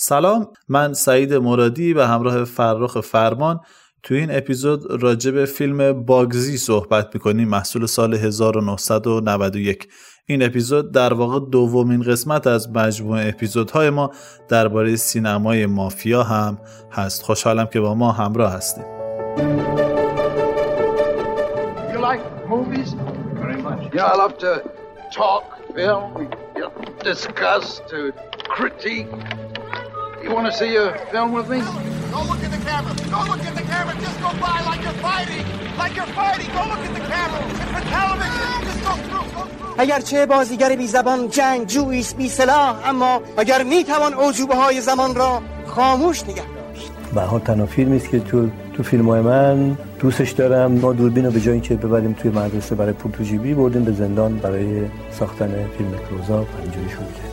سلام من سعید مرادی و همراه فرخ فرمان تو این اپیزود راجع به فیلم باگزی صحبت می‌کنیم محصول سال 1991 این اپیزود در واقع دومین قسمت از مجموعه اپیزودهای ما درباره سینمای مافیا هم هست. خوشحالم که با ما همراه هستیم You want to see a film with me? Go look at the camera. Go look at the camera. Just go by like you're fighting. Like you're fighting. Go look at the camera. It's for television. Just go through. Go through. اگرچه بازیگر بی زبان جنگ جویست بی سلاح اما اگر می توان اوجوبه های زمان را خاموش نگه داشت به حال تنها فیلمی است که تو تو فیلم های من دوستش دارم ما دوربین رو به جای اینکه ببریم توی مدرسه برای پول تو جیبی بردیم به زندان برای ساختن فیلم کروزا اینجوری شروع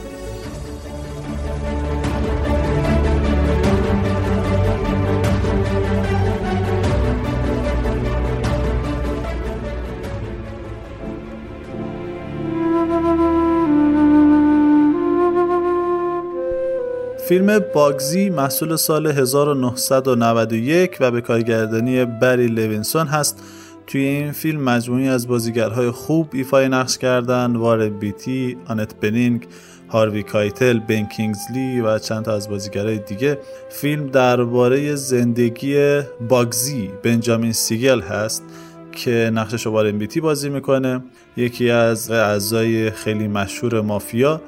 فیلم باگزی محصول سال 1991 و به کارگردانی بری لوینسون هست. توی این فیلم مجموعه‌ای از بازیگرهای خوب ایفای نقش کردن وارن بیتی، آنت بنینگ، هاروی کایتل، بن کینگزلی و چند تا از بازیگرهای دیگه. فیلم درباره زندگی باگزی بنجامین سیگل هست که نقشش وارن بیتی بازی می‌کنه. یکی از اعضای خیلی مشهور مافیا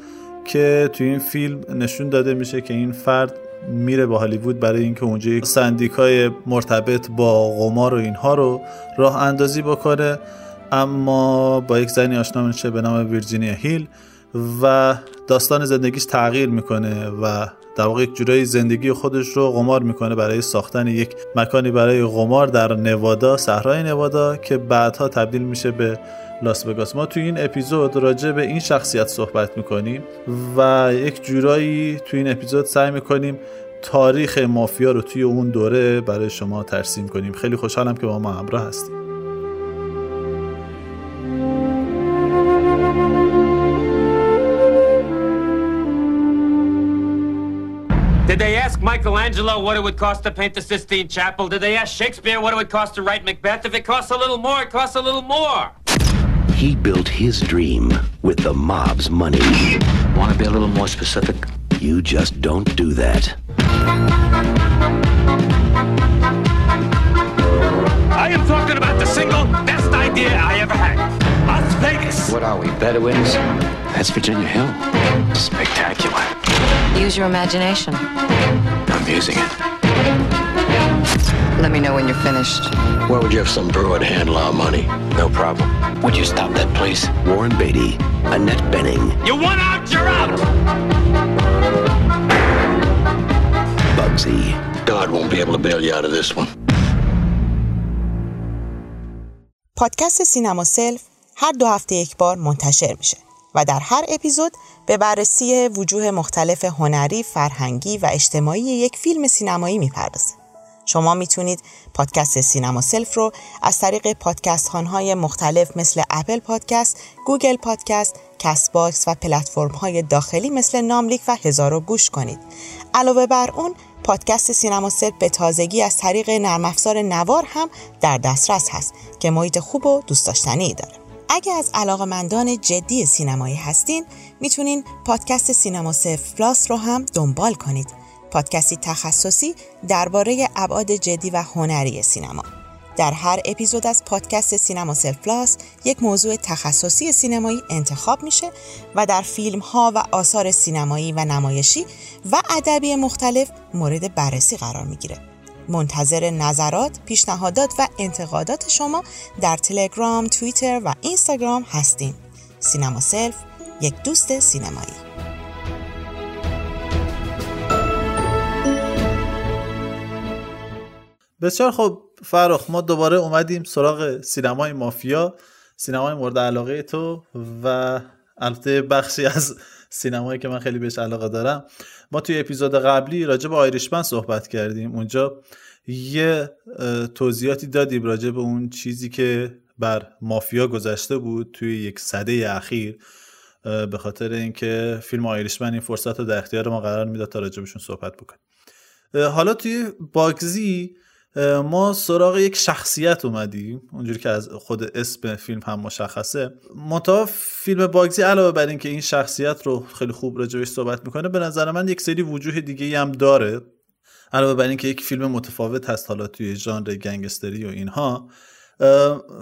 که توی این فیلم نشون داده میشه که این فرد میره به هالیوود برای اینکه اونجا یک سندیکای مرتبط با قمار و اینها رو راه اندازی بکنه. اما با یک زنی آشنا میشه به نام ویرجینیا هیل و داستان زندگیش تغییر می‌کنه و در واقع یک جورایی زندگی خودش رو قمار می‌کنه برای ساختن یک مکانی برای قمار در نوادا صحرای نوادا که بعدها تبدیل میشه به لاس وگاس ما توی این اپیزود راجع به این شخصیت صحبت می‌کنیم و یک جورایی توی این اپیزود سعی می‌کنیم تاریخ مافیا رو توی اون دوره برای شما ترسیم کنیم خیلی خوشحالم که با ما همراه هستیم Did they ask Michelangelo what it would cost to paint the Sistine Chapel? Did they ask Shakespeare what it would cost to write Macbeth? If it costs a little more, it costs a little more. He built his dream with the mob's money. Want to be a little more specific? You just don't do that. I am talking about the single best idea I ever had. Las Vegas. What are we, Bedouins? That's Virginia Hill. Spectacular. Use your imagination. I'm using it. Let me know when you're finished. Where would you have some broad handle our money? No problem. Would you stop that, please? Warren Beatty, Annette Benning. You want out, you're out! Bugsy. God won't be able to bail you out of this one. پادکست سینما سلف هر دو هفته یک بار منتشر میشه و در هر اپیزود به بررسی وجوه مختلف هنری، فرهنگی و اجتماعی یک فیلم سینمایی می‌پردازه. شما می‌تونید پادکست سینما سلف رو از طریق پادگیر های مختلف مثل Apple Podcast، Google Podcast، Castbox و پلتفرم های داخلی مثل ناملیک و هزارو گوش کنید. علاوه بر اون پادکست سینما سلف به تازگی از طریق نرم افزار نوار هم در دسترس هست که محیط خوب و دوست داشتنی داره. اگه از علاقمندان جدی سینمایی هستین می‌تونین پادکست سینما سلف Plus رو هم دنبال کنید پادکستی تخصصی درباره ابعاد جدی و هنری سینما. در هر اپیزود از پادکست سینما سلف Plus یک موضوع تخصصی سینمایی انتخاب میشه و در فیلم ها و آثار سینمایی و نمایشی و ادبی مختلف مورد بررسی قرار می‌گیره. منتظر نظرات، پیشنهادات و انتقادات شما در تلگرام، توییتر و اینستاگرام هستیم. سینما سلف یک دوست سینمایی بسیار خب فراخ ما دوباره اومدیم سراغ سینمای مافیا سینمای مورد علاقه تو و البته بخشی از سینمایی که من خیلی بهش علاقه دارم. ما توی اپیزود قبلی راجع به آیریشمن صحبت کردیم. اونجا یه توضیحاتی دادیم راجع به اون چیزی که بر مافیا گذشته بود توی یک صده اخیر به خاطر اینکه فیلم آیریشمن این فرصت رو در اختیار ما قرار می‌داد تا راجبشون صحبت بکنیم. حالا توی باگزی ما سراغ یک شخصیت اومدیم اونجوری که از خود اسم فیلم هم مشخصه. منتها فیلم باگزی علاوه بر اینکه این شخصیت رو خیلی خوب راجبش صحبت می‌کنه به نظر من یک سری وجوه دیگه هم داره. علاوه بر اینکه یک فیلم متفاوت هست حالا توی ژانر گنگستری و اینها.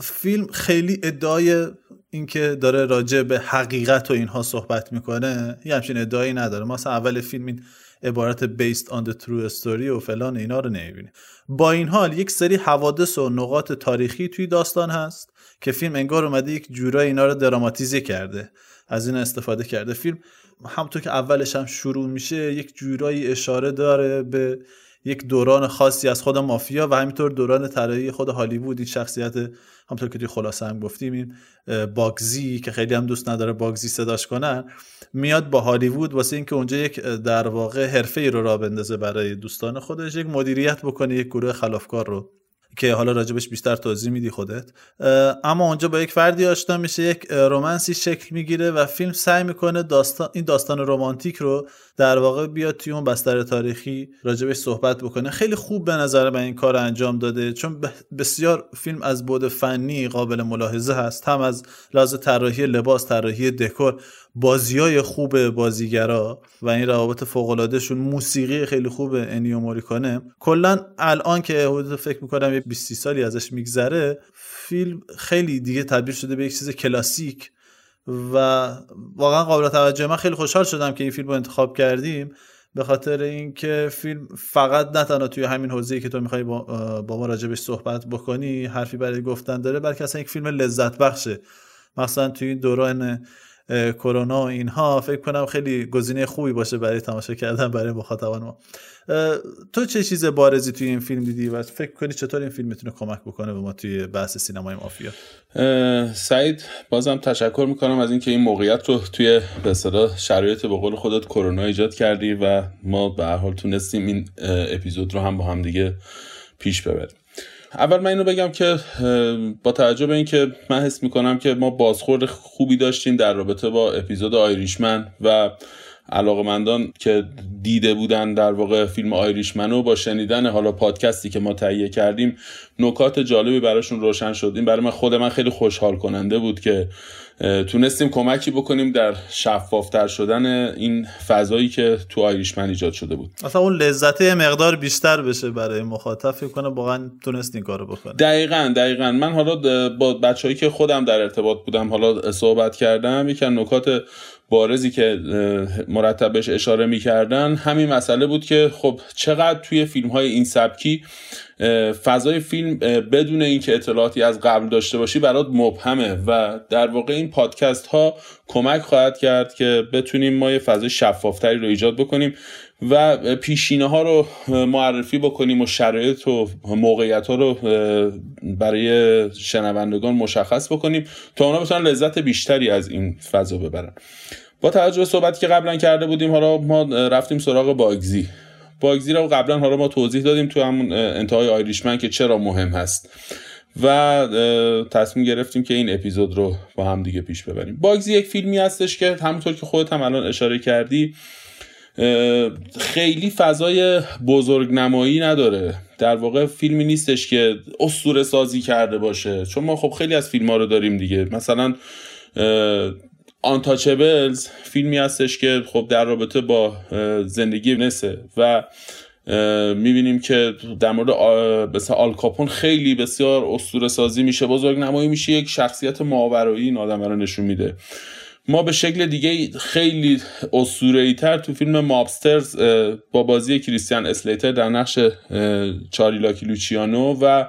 فیلم خیلی ادعای اینکه داره راجع به حقیقت و اینها صحبت می‌کنه یه همچین ادعایی نداره. ما اول فیلم این عبارت based on the true story و فلان اینا رو نمی‌بینیم با این حال یک سری حوادث و نقاط تاریخی توی داستان هست که فیلم انگار اومده یک جورای اینا رو دراماتیزه کرده. از این استفاده کرده. فیلم همونطور که اولش هم شروع میشه یک جورایی اشاره داره به یک دوران خاصی از خود مافیا و همینطور دوران طراحی خود هالیوود. این شخصیت همونطور که توی خلاصه هم گفتیم این باگزی که خیلی هم دوست نداره باگزی صداش کنن میاد با هالیوود واسه اینکه اونجا یک در واقع حرفه ای رو را بندازه برای دوستان خودش یک مدیریت بکنه یک گروه خلافکار رو. که حالا راجبش بیشتر توضیح میدی خودت. اما اونجا با یک فردی آشنا میشه یک رومنسی شکل می‌گیره و فیلم سعی می‌کنه داستان این داستان رمانتیک رو در واقع بیاد توی اون بستر تاریخی راجبش صحبت بکنه. خیلی خوب به نظر من این کار انجام داده چون بسیار فیلم از بود فنی قابل ملاحظه هست هم از لحاظ طراحی لباس طراحی دکور. بازی های خوب بازیگرا و این روابط فوق شون موسیقی خیلی خوب انیو موریکانه کلا الان که حدود فکر می‌کنم یه 20 سالی ازش میگذره فیلم خیلی دیگه تبدیل شده به یک چیز کلاسیک و واقعا قابل توجه. من خیلی خوشحال شدم که این فیلم رو انتخاب کردیم به خاطر اینکه فیلم فقط نه تنها توی همین حوزه‌ای که تو می‌خوای با, با ما راجبش صحبت بکنی حرفی برای گفتن داره بلکه اصلا یک فیلم لذت بخشه. مثلا توی این دوران کرونا و اینها فکر کنم خیلی گزینه خوبی باشه برای تماشا کردن برای مخاطبان ما. تو چه چیز بارزی توی این فیلم دیدی و فکر کنی چطور این فیلم می‌تونه کمک بکنه به ما توی بحث سینمای مافیا؟ سعید بازم تشکر می‌کنم از اینکه این موقعیت رو توی به شرایط به قول خودت کرونا ایجاد کردی و ما به هر حال تونستیم این اپیزود رو هم با هم دیگه پیش ببریم. اول من اینو بگم که با توجه به اینکه من حس می‌کنم که ما بازخورد خوبی داشتیم در رابطه با اپیزود آیریشمن و علاقمندان که دیده بودن در واقع فیلم آیریشمنو با شنیدن حالا پادکستی که ما تهیه کردیم نکات جالبی براشون روشن شد. این برای من خود من خیلی خوشحال کننده بود که تونستیم کمکی بکنیم در شفافتر شدن این فضایی که تو آیریشمن ایجاد شده بود. اصلا اون لذته مقدار بیشتر بشه برای مخاطب فکر کنه واقعا تونست این کارو بکنه. دقیقا دقیقا. من حالا با بچههایی که خودم در ارتباط بودم حالا صحبت کردم یکی نکات بارزی که مرتب بهش اشاره می‌کردن همین مسئله بود که خب چقدر توی فیلم های این سبکی فضای فیلم بدون اینکه اطلاعاتی از قبل داشته باشی برات مبهمه و در واقع این پادکست ها کمک خواهد کرد که بتونیم ما یه فضای شفافتری رو ایجاد بکنیم. و پیشینه ها رو معرفی بکنیم و شرایط و موقعیت ها رو برای شنوندگان مشخص بکنیم تا اونا بتونن لذت بیشتری از این فضا ببرن. با توجه به صحبتی که قبلا کرده بودیم حالا ما رفتیم سراغ باگزی باگزی رو قبلا حالا ما توضیح دادیم تو همون انتهای آیریشمن که چرا مهم هست. و تصمیم گرفتیم که این اپیزود رو با هم دیگه پیش ببریم. باگزی یک فیلمی هستش که همونطور که خودت هم الان اشاره کردی خیلی فضای بزرگ نمایی نداره. در واقع فیلمی نیستش که اسطوره سازی کرده باشه. چون ما خب خیلی از فیلم ها رو داریم دیگه. مثلا آنتاچبلز فیلمی هستش که خب در رابطه با زندگی نسه و می‌بینیم که در مورد مثلا آلکاپون خیلی بسیار اسطوره سازی میشه. بزرگ نمایی میشه. یک شخصیت ماورایی این آدم رو نشون میده. ما به شکل دیگه خیلی اسطوره‌ای تر تو فیلم مابسترز با بازی کریستیان اسلیتر در نقش چاری لاکی لوچیانو و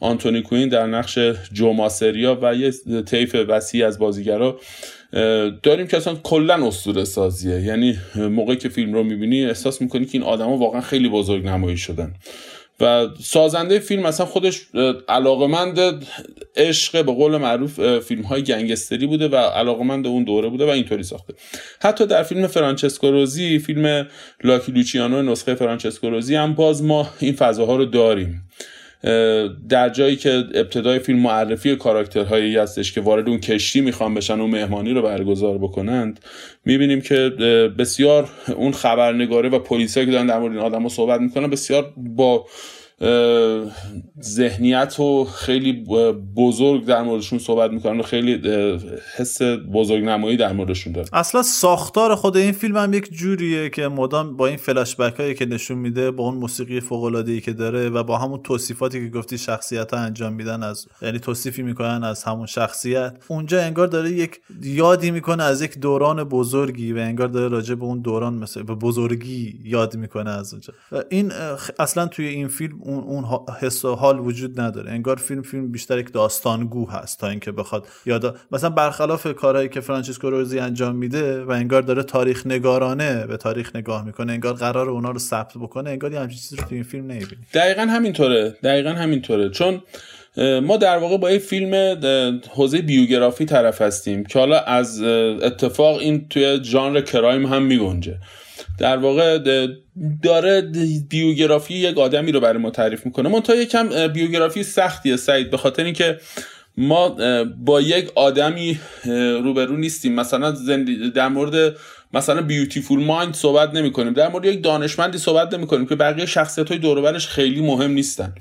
آنتونی کوین در نقش جو ماسریا و یه طیف وسیع از بازیگرا. داریم که اصلا کلا اسطوره سازیه یعنی موقعی که فیلم رو می‌بینی احساس می‌کنی که این آدما واقعا خیلی بزرگ نمایی شدن. و سازنده فیلم مثلا خودش علاقمند عشق به قول معروف فیلم های گنگستری بوده و علاقمند اون دوره بوده و اینطوری ساخته. حتی در فیلم فرانچسکو روزی فیلم لاکی لوچیانو نسخه فرانچسکو روزی هم باز ما این فضاها رو داریم. در جایی که ابتدای فیلم معرفی کاراکترهایی هستش که وارد اون کشتی می‌خوان بشن و مهمانی رو برگزار بکنند می‌بینیم که بسیار اون خبرنگاره و پلیسایی که دارن در مورد این آدم صحبت می‌کنن بسیار با ذهنیت و خیلی بزرگ در موردشون صحبت می‌کنن و خیلی حس بزرگ نمایی در موردشون داره. اصلا ساختار خود این فیلم هم یک جوریه که مدام با این فلش هایی که نشون میده با اون موسیقی فوق العاده که داره و با همون توصیفاتی که گفتی شخصیت ها انجام میدن از یعنی توصیفی می‌کنن از همون شخصیت اونجا انگار داره یک یادی می‌کنه از یک دوران بزرگی و انگار داره راجع به اون دوران مثل به بزرگی یاد می‌کنه از اونجا. و این اصلا توی این فیلم اون اون حس و حال وجود نداره. انگار فیلم فیلم بیشتر یک داستانگو هست تا اینکه بخواد یادا مثلا برخلاف کارهایی که فرانچسکو روزی انجام میده و انگار داره تاریخ نگارانه به تاریخ نگاه می‌کنه انگار قرار اونا رو ثبت بکنه انگار یه چیزی رو تو این فیلم نمی‌بینی دقیقا همینطوره. دقیقا همینطوره. چون ما در واقع با این فیلم حوزه بیوگرافی طرف هستیم که حالا از اتفاق این توی ژانر کرایم هم میگنجه. در واقع داره بیوگرافی یک آدمی رو برای ما تعریف می‌کنه. من تا یکم بیوگرافی سختیه سعید به خاطر اینکه ما با یک آدمی روبرو نیستیم. مثلا در مورد مثلا بیوتیفول مایند صحبت نمی کنیم در مورد یک دانشمندی صحبت نمی کنیم که بقیه شخصیت های دوربرش خیلی مهم نیستن.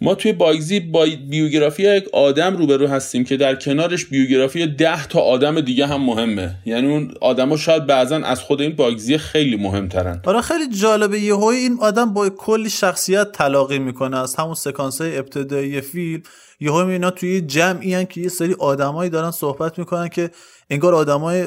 ما توی بایگزی با بیوگرافی یک آدم روبرو هستیم که در کنارش بیوگرافی ده تا آدم دیگه هم مهمه. یعنی اون آدما شاید بعضا از خود این بایگزی خیلی مهمترن. آره خیلی جالبه. یهو این آدم با کلی شخصیت تلاقی می‌کنه. از همون سکانس های ابتدایی فیلم یهو اینا توی جمعی که یه سری آدمایی دارن صحبت می‌کنن که انگار آدمای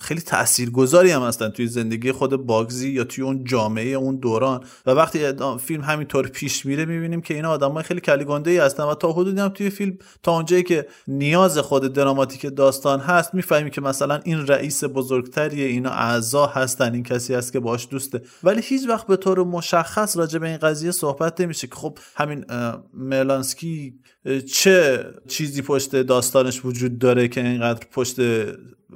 خیلی تاثیرگذاری هم هستن توی زندگی خود باگزی یا توی اون جامعه اون دوران. و وقتی فیلم همینطور پیش میره می‌بینیم که اینا آدمای خیلی کلیگنده ای هستن و تا حدودی هم توی فیلم تا اونجایی که نیاز خود دراماتیک داستان هست می‌فهمیم که مثلا این رئیس بزرگتری اینا اعضا هستن این کسی هست که باش دوسته. ولی هیچ وقت به طور مشخص راجع به این قضیه صحبت نمیشه که خب همین ملانسکی چه چیزی پشت داستانش وجود داره که اینقدر پشت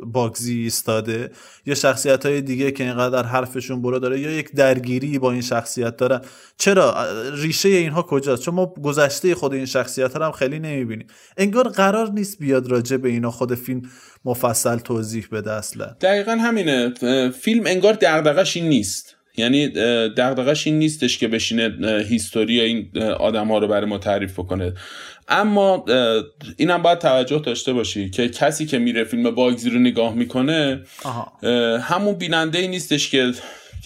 باگزی ایستاده. یا شخصیت های دیگه که اینقدر حرفشون برو داره یا یک درگیری با این شخصیت دارن. چرا؟ ریشه اینها کجاست؟ چون ما گذشته خود این شخصیت ها هم خیلی نمی‌بینیم. انگار قرار نیست بیاد راجع به اینا خود فیلم مفصل توضیح بده اصلا. دقیقا همینه. فیلم انگار دغدغش این نیست. یعنی دغدغش این نیستش که بشینه هیستوری این آدم ها رو برای ما تعریف بکنه. اما اینم باید توجه داشته باشی که کسی که میره فیلم باگزی رو نگاه می‌کنه همون بیننده ای نیستش که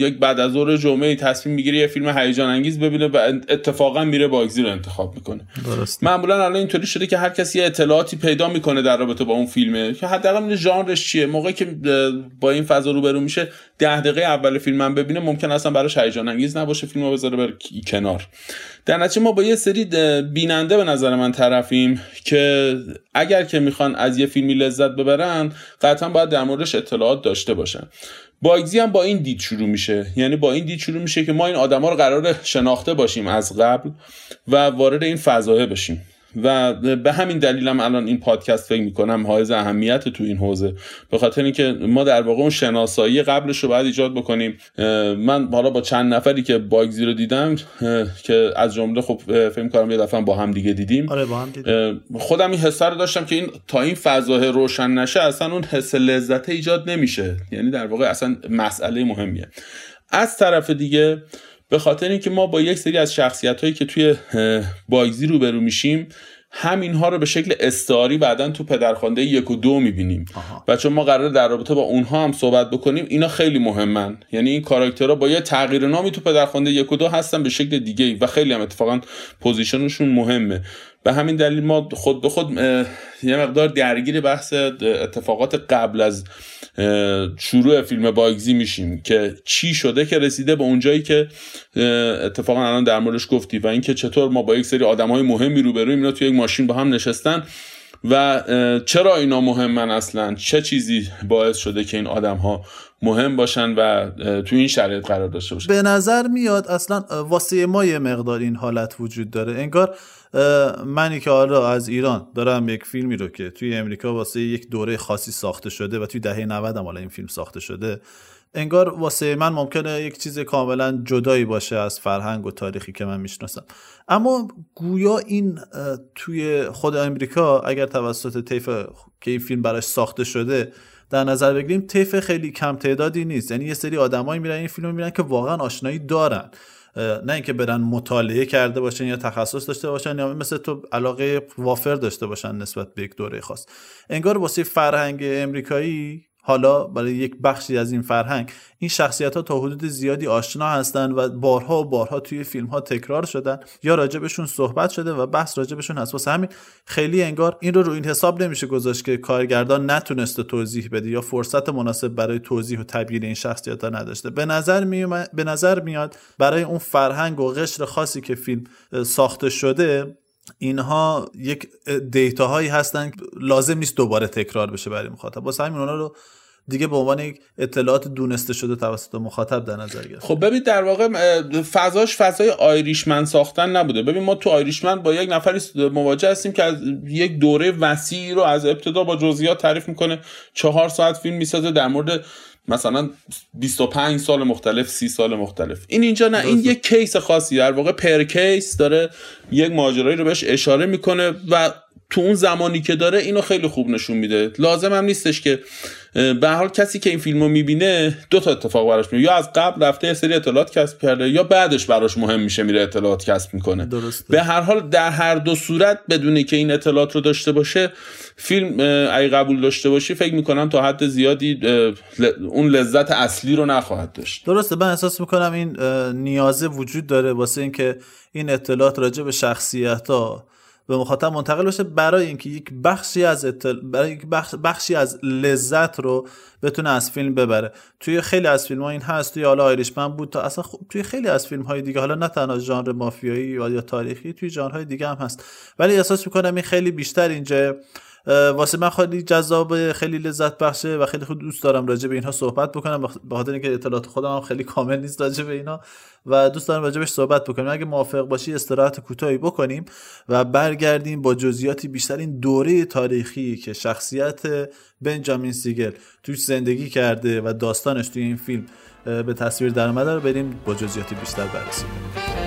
یک بعد از ظهر جمعه تصمیم می‌گیره یه فیلم هیجان انگیز ببینه و اتفاقا میره باگزی رو انتخاب می‌کنه. درست معمولا الان اینطوری شده که هر کسی یه اطلاعاتی پیدا می‌کنه در رابطه با اون فیلمه که حداقل ژانرش چیه؟ موقعی که با این فضا روبرو میشه ده دقیقه اول فیلم من ببینه ممکن اصلا براش هیجان انگیز نباشه فیلمو بذاره بر کنار. در نتیجه ما با یه سری بیننده به نظر من طرفیم که اگر که می‌خوان از یه فیلمی لذت ببرن قطعا باید در موردش اطلاعات داشته باشن. باگزی هم با این دید شروع میشه. یعنی با این دید شروع میشه که ما این آدما رو قرار شناخته باشیم از قبل و وارد این فضایه بشیم. و به همین دلیلم الان این پادکست فکر می‌کنم حائز اهمیت تو این حوزه. به خاطر اینکه ما در واقع اون شناسایی قبلش رو باید ایجاد بکنیم. من حالا با چند نفری که باگزی رو دیدم که از جمله خب فکر کنم یه دفعه با هم دیگه دیدیم. آره با هم دیدیم. خودم این حس رو داشتم که این تا این فضا روشن نشه اصلا اون حس لذت ایجاد نمیشه. یعنی در واقع اصلا مسئله مهمیه. از طرف دیگه به خاطر اینکه ما با یک سری از شخصیت هایی که توی بایزی روبرو میشیم همینها رو به شکل استعاری بعدا تو پدرخوانده یک و دو می‌بینیم. و چون ما قرار در رابطه با اونها هم صحبت بکنیم. اینا خیلی مهمن. یعنی این کاراکترها با یه تغییر نامی تو پدرخوانده یک و دو هستن به شکل دیگه و خیلی هم اتفاقا پوزیشنشون مهمه. به همین دلیل ما خود به خود یه مقدار درگیر بحث اتفاقات قبل از شروع فیلم باگزی میشیم که چی شده که رسیده به اونجایی که اتفاقا الان در موردش گفتی و اینکه چطور ما با یک سری آدم های مهمی روبرویم اینا توی یک ماشین با هم نشستن و چرا اینا مهمن اصلا؟ چه چیزی باعث شده که این آدم ها مهم باشن و تو این شرایط قرار داشته باشن؟ به نظر میاد اصلا واسه ما یه مقدار این حالت وجود داره. انگار منی که حالا از ایران دارم یک فیلمی رو که توی امریکا واسه یک دوره خاصی ساخته شده و توی دهه 90 هم حالا این فیلم ساخته شده انگار واسه من ممکنه یک چیز کاملا جدایی باشه از فرهنگ و تاریخی که من می‌شناسم. اما گویا این توی خود امریکا اگر توسط طیف که این فیلم براش ساخته شده در نظر بگیریم طیف خیلی کم تعدادی نیست. یعنی یه سری آدمایی میرن این فیلم میرن که واقعا آشنایی دارن. نه اینکه برن مطالعه کرده باشن یا تخصص داشته باشن یا مثل تو علاقه وافر داشته باشن نسبت به یک دوره خاص. انگار واسه فرهنگ امریکایی حالا برای یک بخشی از این فرهنگ این شخصیت ها تا حدود زیادی آشنا هستند و بارها و بارها توی فیلم ها تکرار شدن یا راجبشون صحبت شده و بحث راجبشون هست. واسه همین خیلی انگار این رو رو این حساب نمیشه گذاشت که کارگردان نتونسته توضیح بده یا فرصت مناسب برای توضیح و تبیین این شخصیت ها نداشته. به نظر, می... به نظر میاد برای اون فرهنگ و قشر خاصی که فیلم ساخته شده اینها یک دیتاهایی هستن لازم نیست دوباره تکرار بشه برای مخاطب. واسه همین اونا رو دیگه به عنوان یک اطلاعات دونسته شده توسط مخاطب در نظر گرفت. خب ببین در واقع فضاش فضای آیریشمن ساختن نبوده. ببین ما تو آیریشمن با یک نفری مواجه هستیم که از یک دوره وسیعی رو از ابتدا با جزئیات تعریف می‌کنه. چهار ساعت فیلم می‌سازه در مورد مثلا 25 سال مختلف 30 سال مختلف. این اینجا نه این یک کیس خاصی. در واقع پر کیس داره یک ماجرایی رو بهش اشاره می‌کنه و تو اون زمانی که داره اینو خیلی خوب نشون میده. لازم هم نیستش که به حال کسی که این فیلمو می‌بینه دو تا اتفاق براش میفته یا از قبل رفته یه سری اطلاعات کسب کرده یا بعدش براش مهم میشه میره اطلاعات کسب می‌کنه. درسته. به هر حال در هر دو صورت بدونی که این اطلاعات رو داشته باشه فیلم اگه قبول داشته باشی فکر می‌کنم تا حد زیادی اون لذت اصلی رو نخواهد داشت. درسته. من احساس می‌کنم این نیازه وجود داره واسه اینکه این اطلاعات راجع به شخصیت ها به مخاطب منتقل بشه برای اینکه یک بخشی از برای یک بخش... بخشی از لذت رو بتونه از فیلم ببره. توی خیلی از فیلم ها این هست. توی حالا آیریشمن بود تا اصلا خب توی خیلی از فیلم های دیگه حالا نه تنها ژانر مافیایی یا تاریخی توی ژانرهای دیگه هم هست. ولی احساس می‌کنم این خیلی بیشتر اینجا واسه من خیلی جذاب خیلی لذت بخشه و خیلی خود دوست دارم راجع به اینها صحبت بکنم. به خاطر اینکه اطلاعات خودم هم خیلی کامل نیست راجع به اینا و دوست دارم راجع بهش صحبت بکنیم. اگه موافق باشی استراحت کوتاهی بکنیم و برگردیم با جزئیاتی بیشتر این دوره تاریخی که شخصیت بنجامین سیگل توش زندگی کرده و داستانش توی این فیلم به تصویر در رو بریم با جزئیاتی بیشتر بررسی کنیم.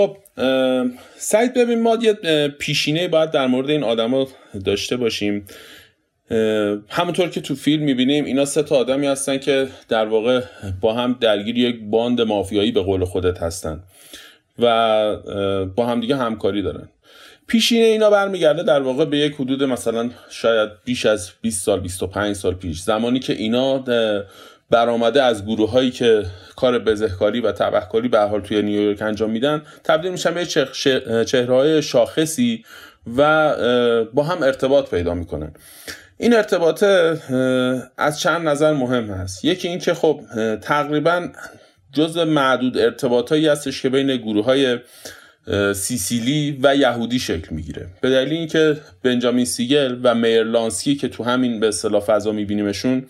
خب سعید ببین ما یه پیشینه باید در مورد این آدما داشته باشیم. همونطور که تو فیلم می‌بینیم اینا سه تا آدمی هستن که در واقع با هم درگیر یک باند مافیایی به قول خودت هستن و با هم دیگه همکاری دارن. پیشینه اینا برمیگرده در واقع به یک حدود مثلا شاید بیش از 20 سال 25 سال پیش. زمانی که اینا برآمده از گروه هایی که کار بزهکاری و تبهکاری به حال توی نیویورک انجام میدن تبدیل میشن به چهره های شاخصی و با هم ارتباط پیدا می‌کنن. این ارتباط از چند نظر مهم هست. یکی اینکه خب تقریبا جز معدود ارتباطایی هستش که بین گروه های سیسیلی و یهودی شکل می‌گیره. به دلیل اینکه بنجامین سیگل و میرلانسکی که تو همین به اصطلاح فضا میبینیمشون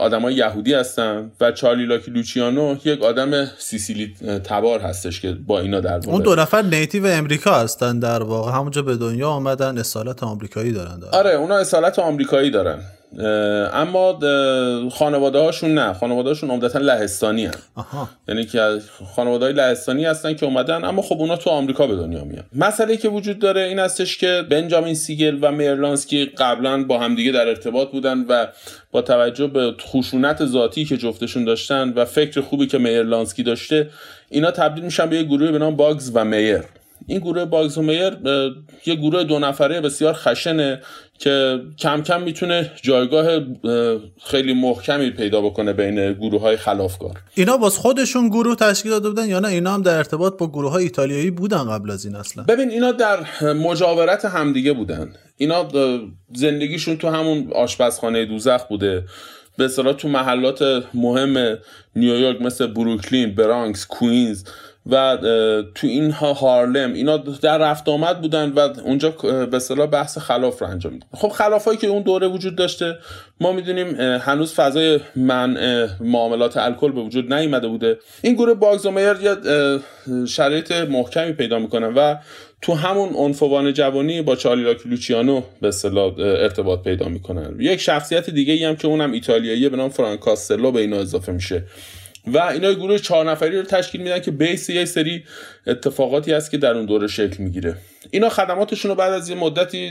آدمای یهودی هستن و چارلی لاکی لوچیانو یک آدم سیسیلی تبار هستش که با اینا در اون دو نفر نیتیو امریکا هستن در واقع. همونجا به دنیا آمدن اصالت آمریکایی دارن, دارن. آره اونا اصالت آمریکایی دارن. اما خانواده هاشون نه. خانواده هاشون عمدتا لهستانی هن. یعنی که خانواده های لهستانی هستن که اومدن اما خب اونا تو آمریکا به دنیا میان. مسئله که وجود داره این هستش که بنجامین سیگل و میرلانسکی قبلا با همدیگه در ارتباط بودن و با توجه به خشونت ذاتی که جفتشون داشتن و فکر خوبی که میرلانسکی داشته اینا تبدیل میشن به یه گروه به نام باگز و میر. این گروه باگزومیر یه گروه دو نفره بسیار خشنه. که کم کم می‌تونه جایگاه خیلی محکمی پیدا بکنه بین گروه های خلافکار. اینا باز خودشون گروه تشکیل داده بودن یا نه؟ اینا هم در ارتباط با گروه های ایتالیایی بودن قبل از این اصلا؟ ببین اینا در مجاورت همدیگه بودن. اینا زندگیشون تو همون آشپزخانه دوزخ بوده. به اصطلاح تو محلات مهم نیویورک مثل بروکلین، برانکس، کوینز و تو اینها هارلم اینا در رفت آمد بودن و اونجا به اصطلاح بحث خلاف رو انجام میدن خب خلافایی که اون دوره وجود داشته ما می‌دونیم هنوز فضای من معاملات الکل به وجود نیامده بوده. این گروه باگزومیر یا شرایط محکمی پیدا می‌کنن و تو همون عنفوان جوانی با چارلی لوچیانو به اصطلاح ارتباط پیدا می‌کنن. یک شخصیت دیگه ای هم که اونم ایتالیاییه به نام فرانکاستلو به اینا اضافه میشه. و اینا گروه چهار نفری رو تشکیل میدن که بیس یه سری اتفاقاتی هست که در اون دوره شکل می‌گیره. اینا خدماتشون رو بعد از یه مدتی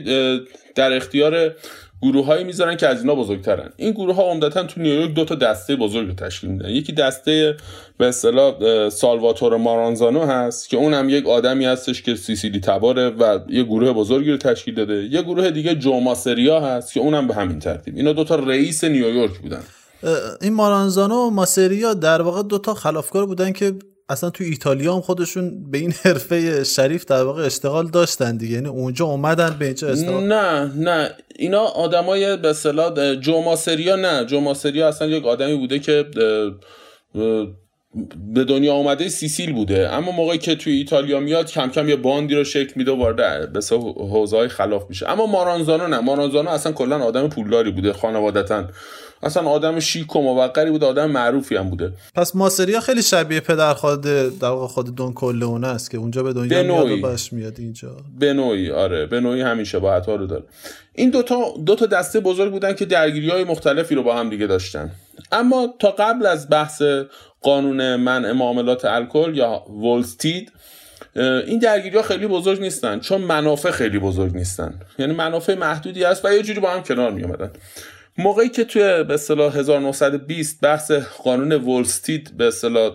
در اختیار گروه هایی می‌ذارن که از اینا بزرگترن. این گروه ها عمدتا تو نیویورک دو تا دسته بزرگ تشکیل میدن. یکی دسته به اصطلاح سالواتور مارانزانو هست که اونم یک آدمی هستش که سیسیلی تباره و یه گروه بزرگی رو تشکیل داده. یه گروه دیگه جوماسریا هست که اونم به همین ترتیب. اینا دو تا رئیس نیویورک بودن. این مارانزانو و ماسریا در واقع دو تا خلافکار بودن که اصلا تو ایتالیا هم خودشون به این حرفه شریف در واقع اشتغال داشتن دیگه. یعنی اونجا اومدن به اینجا اشتغال نه نه. اینا آدمای به اصطلاح جوماسریا نه. جوماسریا اصلا یک آدمی بوده که به دنیا آمده سیسیل بوده. اما موقعی که توی ایتالیا میاد کم کم یه باندی رو شکل میده وارد به حوزه های خلاف میشه. اما مارانزانو نه. مارانزانو اصلا کلا آدم پولداری بوده خانوادتا. اصلا آدم شیک و موقری بوده آدم معروفی هم بوده. پس ماسریا خیلی شبیه پدر خود در واقع خود دون کولونه است که اونجا به دنیا میاد میاد اینجا. به نوعی آره. به نوعی همین شباهت ها رو داره. این دوتا دو تا دسته بزرگ بودن که درگیری های مختلفی رو با هم دیگه داشتن. اما تا قبل از بحث قانون منع معاملات الکل یا ولستید این درگیری ها خیلی بزرگ نیستن چون منافع خیلی بزرگ نیستن. یعنی منافع محدودی هست و یه جوری با هم کنار می اومدن موقعی که توی به اصطلاح 1920 بحث قانون ولستید به اصطلاح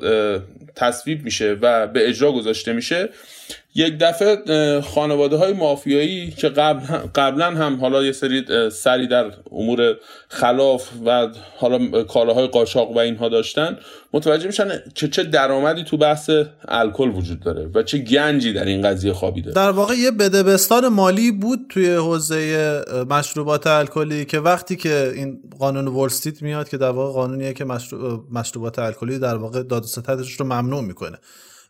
تصویب میشه و به اجرا گذاشته میشه یک دفعه خانواده های مافیایی که قبل قبلا هم حالا یه سری سری در امور خلاف و حالا کالاهای قاچاق و اینها داشتن متوجه میشن که چه درآمدی تو بحث الکل وجود داره و چه گنجی در این قضیه خوابیده. در واقع یه بدبستان مالی بود توی حوزه مشروبات الکلی که وقتی که این قانون ولستیت میاد که در واقع قانونیه که مشروبات الکلی در واقع داد و رو ممنوع می‌کنه.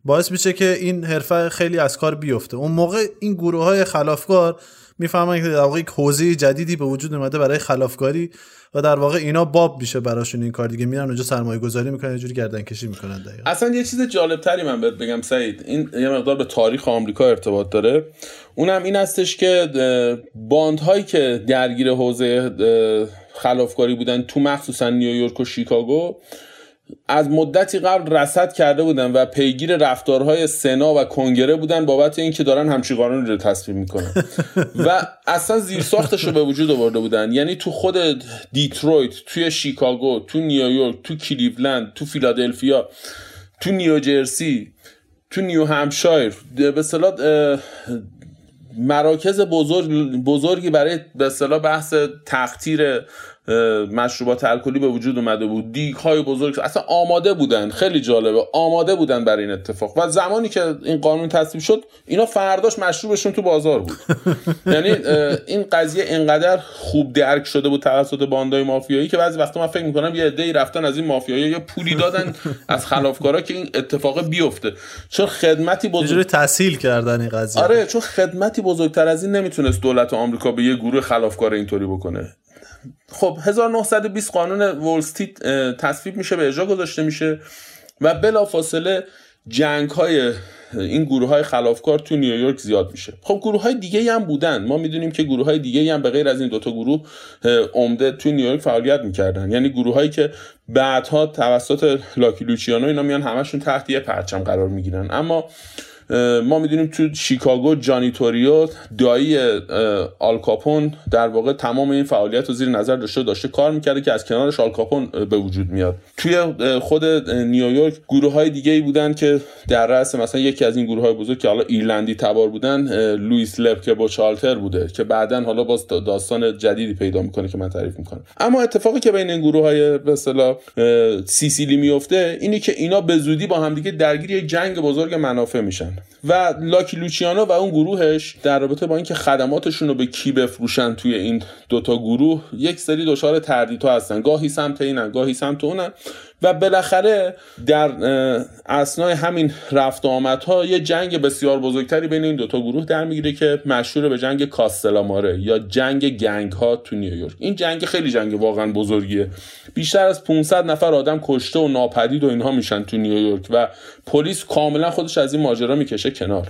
باعث میشه که این حرفه خیلی از کار بیفته. اون موقع این گروه های خلافکار می‌فهمن که در واقع یک حوزه جدیدی به وجود اومده برای خلافکاری و در واقع اینا باب میشه براشون این کار دیگه. میرن اونجا سرمایه گذاری می‌کنن جوری گردن کشی می‌کنن دقیقا. اصلا یه چیز جالب تری من بهت بگم سعید. این یه مقدار به تاریخ آمریکا ارتباط داره. اونم این هستش که باندهایی که درگیر حوزه خلافکاری بودن تو مخصوصا نیویورک و شیکاگو از مدتی قبل رصد کرده بودن و پیگیر رفتارهای سنا و کنگره بودن بابت اینکه دارن همچی قانونی رو تصویب می‌کنن. و اصلا زیر ساختش رو به وجود آورده بودن. یعنی تو خود دیترویت توی شیکاگو تو نیویورک تو کلیولند تو فیلادلفیا تو نیوجرسی تو نیو همشایر به اصطلاح مراکز بزرگ بزرگی برای به اصطلاح بحث تقطیر مشروبات الکلی به وجود اومده بود. دیگ های بزرگ اصلا آماده بودن. خیلی جالبه. آماده بودن برای این اتفاق. و زمانی که این قانون تصویب شد اینا فرداش مشروبشون تو بازار بود. یعنی این قضیه اینقدر خوب درک شده بود توسط باندای مافیایی که بعضی وقتا من فکر می‌کنم یه عده‌ای رفتن از این مافیایی یه پولی دادن از خلافکارا که این اتفاق بیفته. چون خدمتی بزرگ تسهیل کردن این قضیه. آره چون خدمتی بزرگتر از این نمی‌تونست دولت آمریکا به یه گروه خلافکار اینطوری بکنه. خب 1920 قانون ولستیت تصویب میشه به اجرا گذاشته میشه و بلافاصله جنگ های این گروه های خلافکار تو نیویورک زیاد میشه. خب گروه های دیگه هم بودن. ما می‌دونیم که گروه های دیگه هم به غیر از این دوتا گروه عمده تو نیویورک فعالیت می‌کردن. یعنی گروه هایی که بعدها توسط لاکی لوچیانو اینا میان همشون تحت یه پرچم قرار می‌گیرن. اما ما می‌دونیم تو شیکاگو جانی توریو دایی آلکاپون در واقع تمام این فعالیت رو زیر نظر داشته داشته کار می‌کرده که از کنارش آلکاپون به وجود میاد. توی خود نیویورک گروه های دیگه ای بودن که در رأس مثلا یکی از این گروه های بزرگ که حالا ایرلندی تبار بودن لوئیس لپکه بوچالتر بوده که بعدا حالا باز داستان جدیدی پیدا می‌کنه که من تعریف می‌کنم. اما اتفاقی که بین این گروه های به سیسیلی میفته اینه که اینا به زودی با همدیگه درگیر یک جنگ بزرگ منافع میشن. و لاکی لوچیانو و اون گروهش در رابطه با اینکه خدماتشون رو به کی بفروشن توی این دوتا گروه یک سری دچار تردیدها هستن. گاهی سمت اینن گاهی سمت اونن. و بالاخره در اسنای همین رفت آمدها یه جنگ بسیار بزرگتری بین این دوتا گروه در می‌گیره که مشهور به جنگ کاستلاماره یا جنگ گنگ ها تو نیویورک. این جنگ خیلی جنگ واقعا بزرگیه. بیشتر از 500 نفر آدم کشته و ناپدید و اینها میشن تو نیویورک و پلیس کاملا خودش از این ماجرا می‌کشه کنار.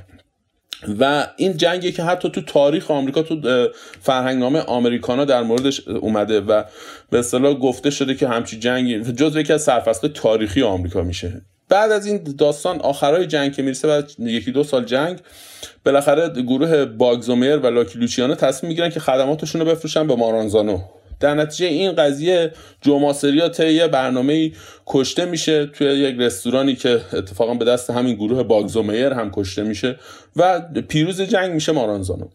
و این جنگی که حتی تو تاریخ آمریکا تو فرهنگنامه آمریکانا در موردش اومده و به اصطلاح گفته شده که همچی جنگی جز یکی از سرفصل تاریخی آمریکا میشه. بعد از این داستان آخرای جنگ که می‌رسه بعد یکی دو سال جنگ بالاخره گروه باگزومیر و لاکی لوچیانو تصمیم می‌گیرن که خدماتشون رو بفروشن به مارانزانو. در نتیجه این قضیه جوماسریا طی یه برنامه کشته میشه توی یک رستورانی که اتفاقا به دست همین گروه باگزومیر هم کشته میشه و پیروز جنگ میشه مارانزانو.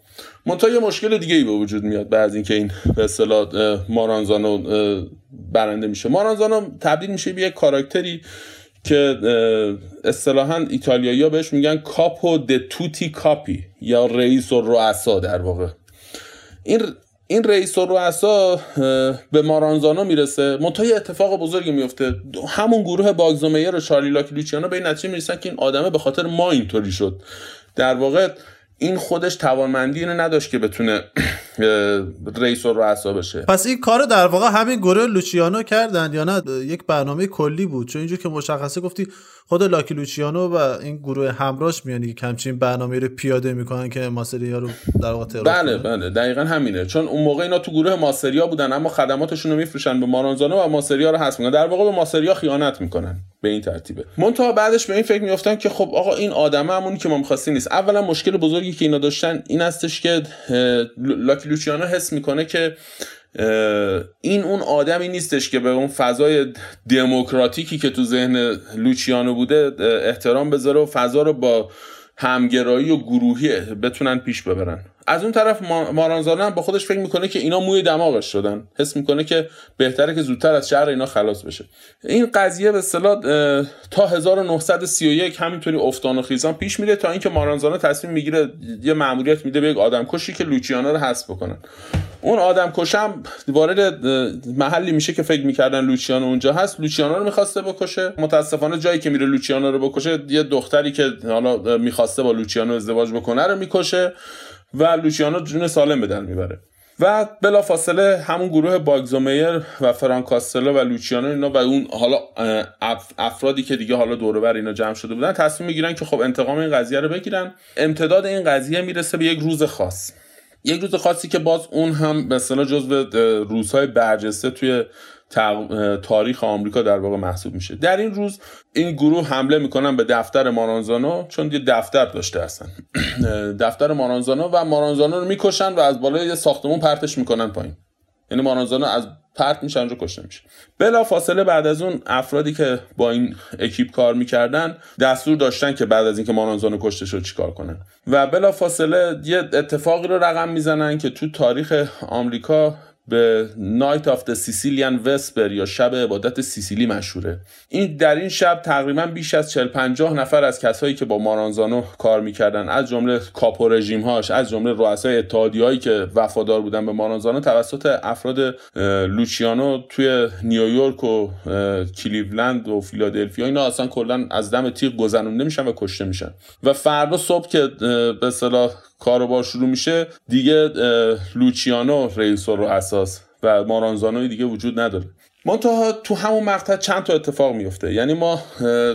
منتها یه مشکل دیگه ای به وجود میاد بعد از اینکه این به اصطلاح مارانزانو برنده میشه. مارانزانو تبدیل میشه به یک کاراکتری که اصطلاحا ایتالیایی ها بهش میگن کاپو د توتی کاپی یا رئیس و رؤسا در واقع. این این رئیس و رؤسا به مارانزانو می‌رسه. منتها اتفاق بزرگی میفته. همون گروه باگزومیر و شارلی لاکلیچیانو به این نتیجه می‌رسن که این آدمه به خاطر ما اینطوری شد. در واقع این خودش توانمندی اینو نداشت که بتونه رئیس و رؤسا بشه. پس این کارو در واقع همین گروه لوچیانو کردن یا نه؟ یک برنامه کلی بود. چون اینجور که مشخصه گفتی خود لاکی لوچیانو و این گروه همراهش میانی که همچین برنامه رو پیاده می‌کنن که ماسریا رو در واقع ترور بله بله. دقیقا همینه. چون اون موقع اینا تو گروه ماسریا بودن اما خدماتشون رو میفروشن به مارانزانو و ماسریا رو حذف می‌کنن. در واقع به ماسریا خیانت می‌کنن. به این ترتیبه. منتها بعدش به این فکر میافتن که خب آقا این آدمه همونی که ما می‌خواستیم نیست. اولا مشکل بزرگی که اینا داشتن این هستش که لاکی لوچیانو حس می‌کنه که این اون آدمی نیستش که به اون فضای دموکراتیکی که تو ذهن لوچیانو بوده احترام بذاره و فضا رو با همگرایی و گروهی بتونن پیش ببرن. از اون طرف مارانزانه هم با خودش فکر می‌کنه که اینا موی دماغش شدن. حس می‌کنه که بهتره که زودتر از شهر اینا خلاص بشه. این قضیه به اصطلاح تا 1931 همینطوری افتان و خیزان پیش میره تا اینکه مارانزانه تصمیم می‌گیره یه مأموریت میده به یک آدم کشی که لوچیانا رو حذف بکنن. اون آدم کشم وارد محلی میشه که فکر می‌کردن لوچیانو اونجا هست. لوچیانو رو می‌خواسته بکشه. متاسفانه جایی که میره لوچیانو رو بکشه یه دختری که حالا می‌خواسته با لوچیانو ازدواج بکنه رو می‌کشه. و لوچیانو جون سالم به در می‌بره. و بلا فاصله همون گروه باگزومیر و فرانکاستلو و لوچیانو اینا و اون حالا افرادی که دیگه حالا دور بر اینا جمع شده بودن تصمیم می‌گیرن که خب انتقام این قضیه رو بگیرن. امتداد این قضیه می‌رسه به یک روز خاص. یک روز خاصی که باز اون هم اصطلاح جزو روزهای برجسته توی تاریخ آمریکا در واقع محسوب میشه. در این روز این گروه حمله می‌کنن به دفتر مارانزانو چون یه دفتر داشته هستن. دفتر مارانزانو و مارانزانو رو می‌کشن و از بالای یه ساختمون پرتش می‌کنن پایین. یعنی مارانزانو از پرت میشه اونجا کشته میشه. بلا فاصله بعد از اون افرادی که با این اکیپ کار می‌کردن دستور داشتن که بعد از اینکه مارانزانو کشته شد چیکار کنن. و بلا فاصله یه اتفاقی رو رقم می‌زنن که تو تاریخ آمریکا به Night of Sicilian Vesper یا شب عبادت سیسیلی مشهوره. این در این شب تقریبا بیش از 40 50 نفر از کسایی که با مارانزانو کار می‌کردن از جمله کاپو رژیم هاش از جمله رؤسای اتحادیه‌هایی که وفادار بودن به مارانزانو توسط افراد لوچیانو توی نیویورک و کلیولند و فیلادلفیا اینا اصلا کلا از دم تیغ گذرونده میشن و کشته میشن. و فردا صبح که به کاروبار شروع میشه دیگه لوچیانو رئیس رؤساس و مارانزانوی دیگه وجود نداره. منتها تو همون مقطع چند تا اتفاق میفته؟ یعنی ما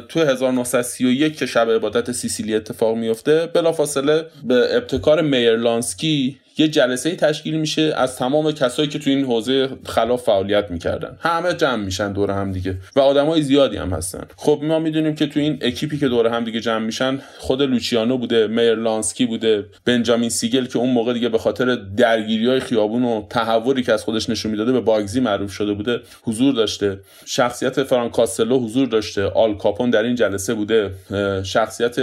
تو 1931 که شب عبادت سیسیلی اتفاق میفته بلافاصله به ابتکار میرلانسکی یه جلسه تشکیل میشه از تمام کسایی که تو این حوزه خلاف فعالیت می‌کردن. همه جمع میشن دور هم دیگه و آدمای زیادی هم هستن. خب ما می‌دونیم که تو این اکیپی که دور هم دیگه جمع میشن خود لوچیانو بوده میرلانسکی بوده بنجامین سیگل که اون موقع دیگه به خاطر درگیری های خیابونی و تحولی که از خودش نشون می‌داده به باگزی معروف شده بوده حضور داشته. شخصیت فرانک کاستلو حضور داشته. آل کاپون در این جلسه بوده. شخصیت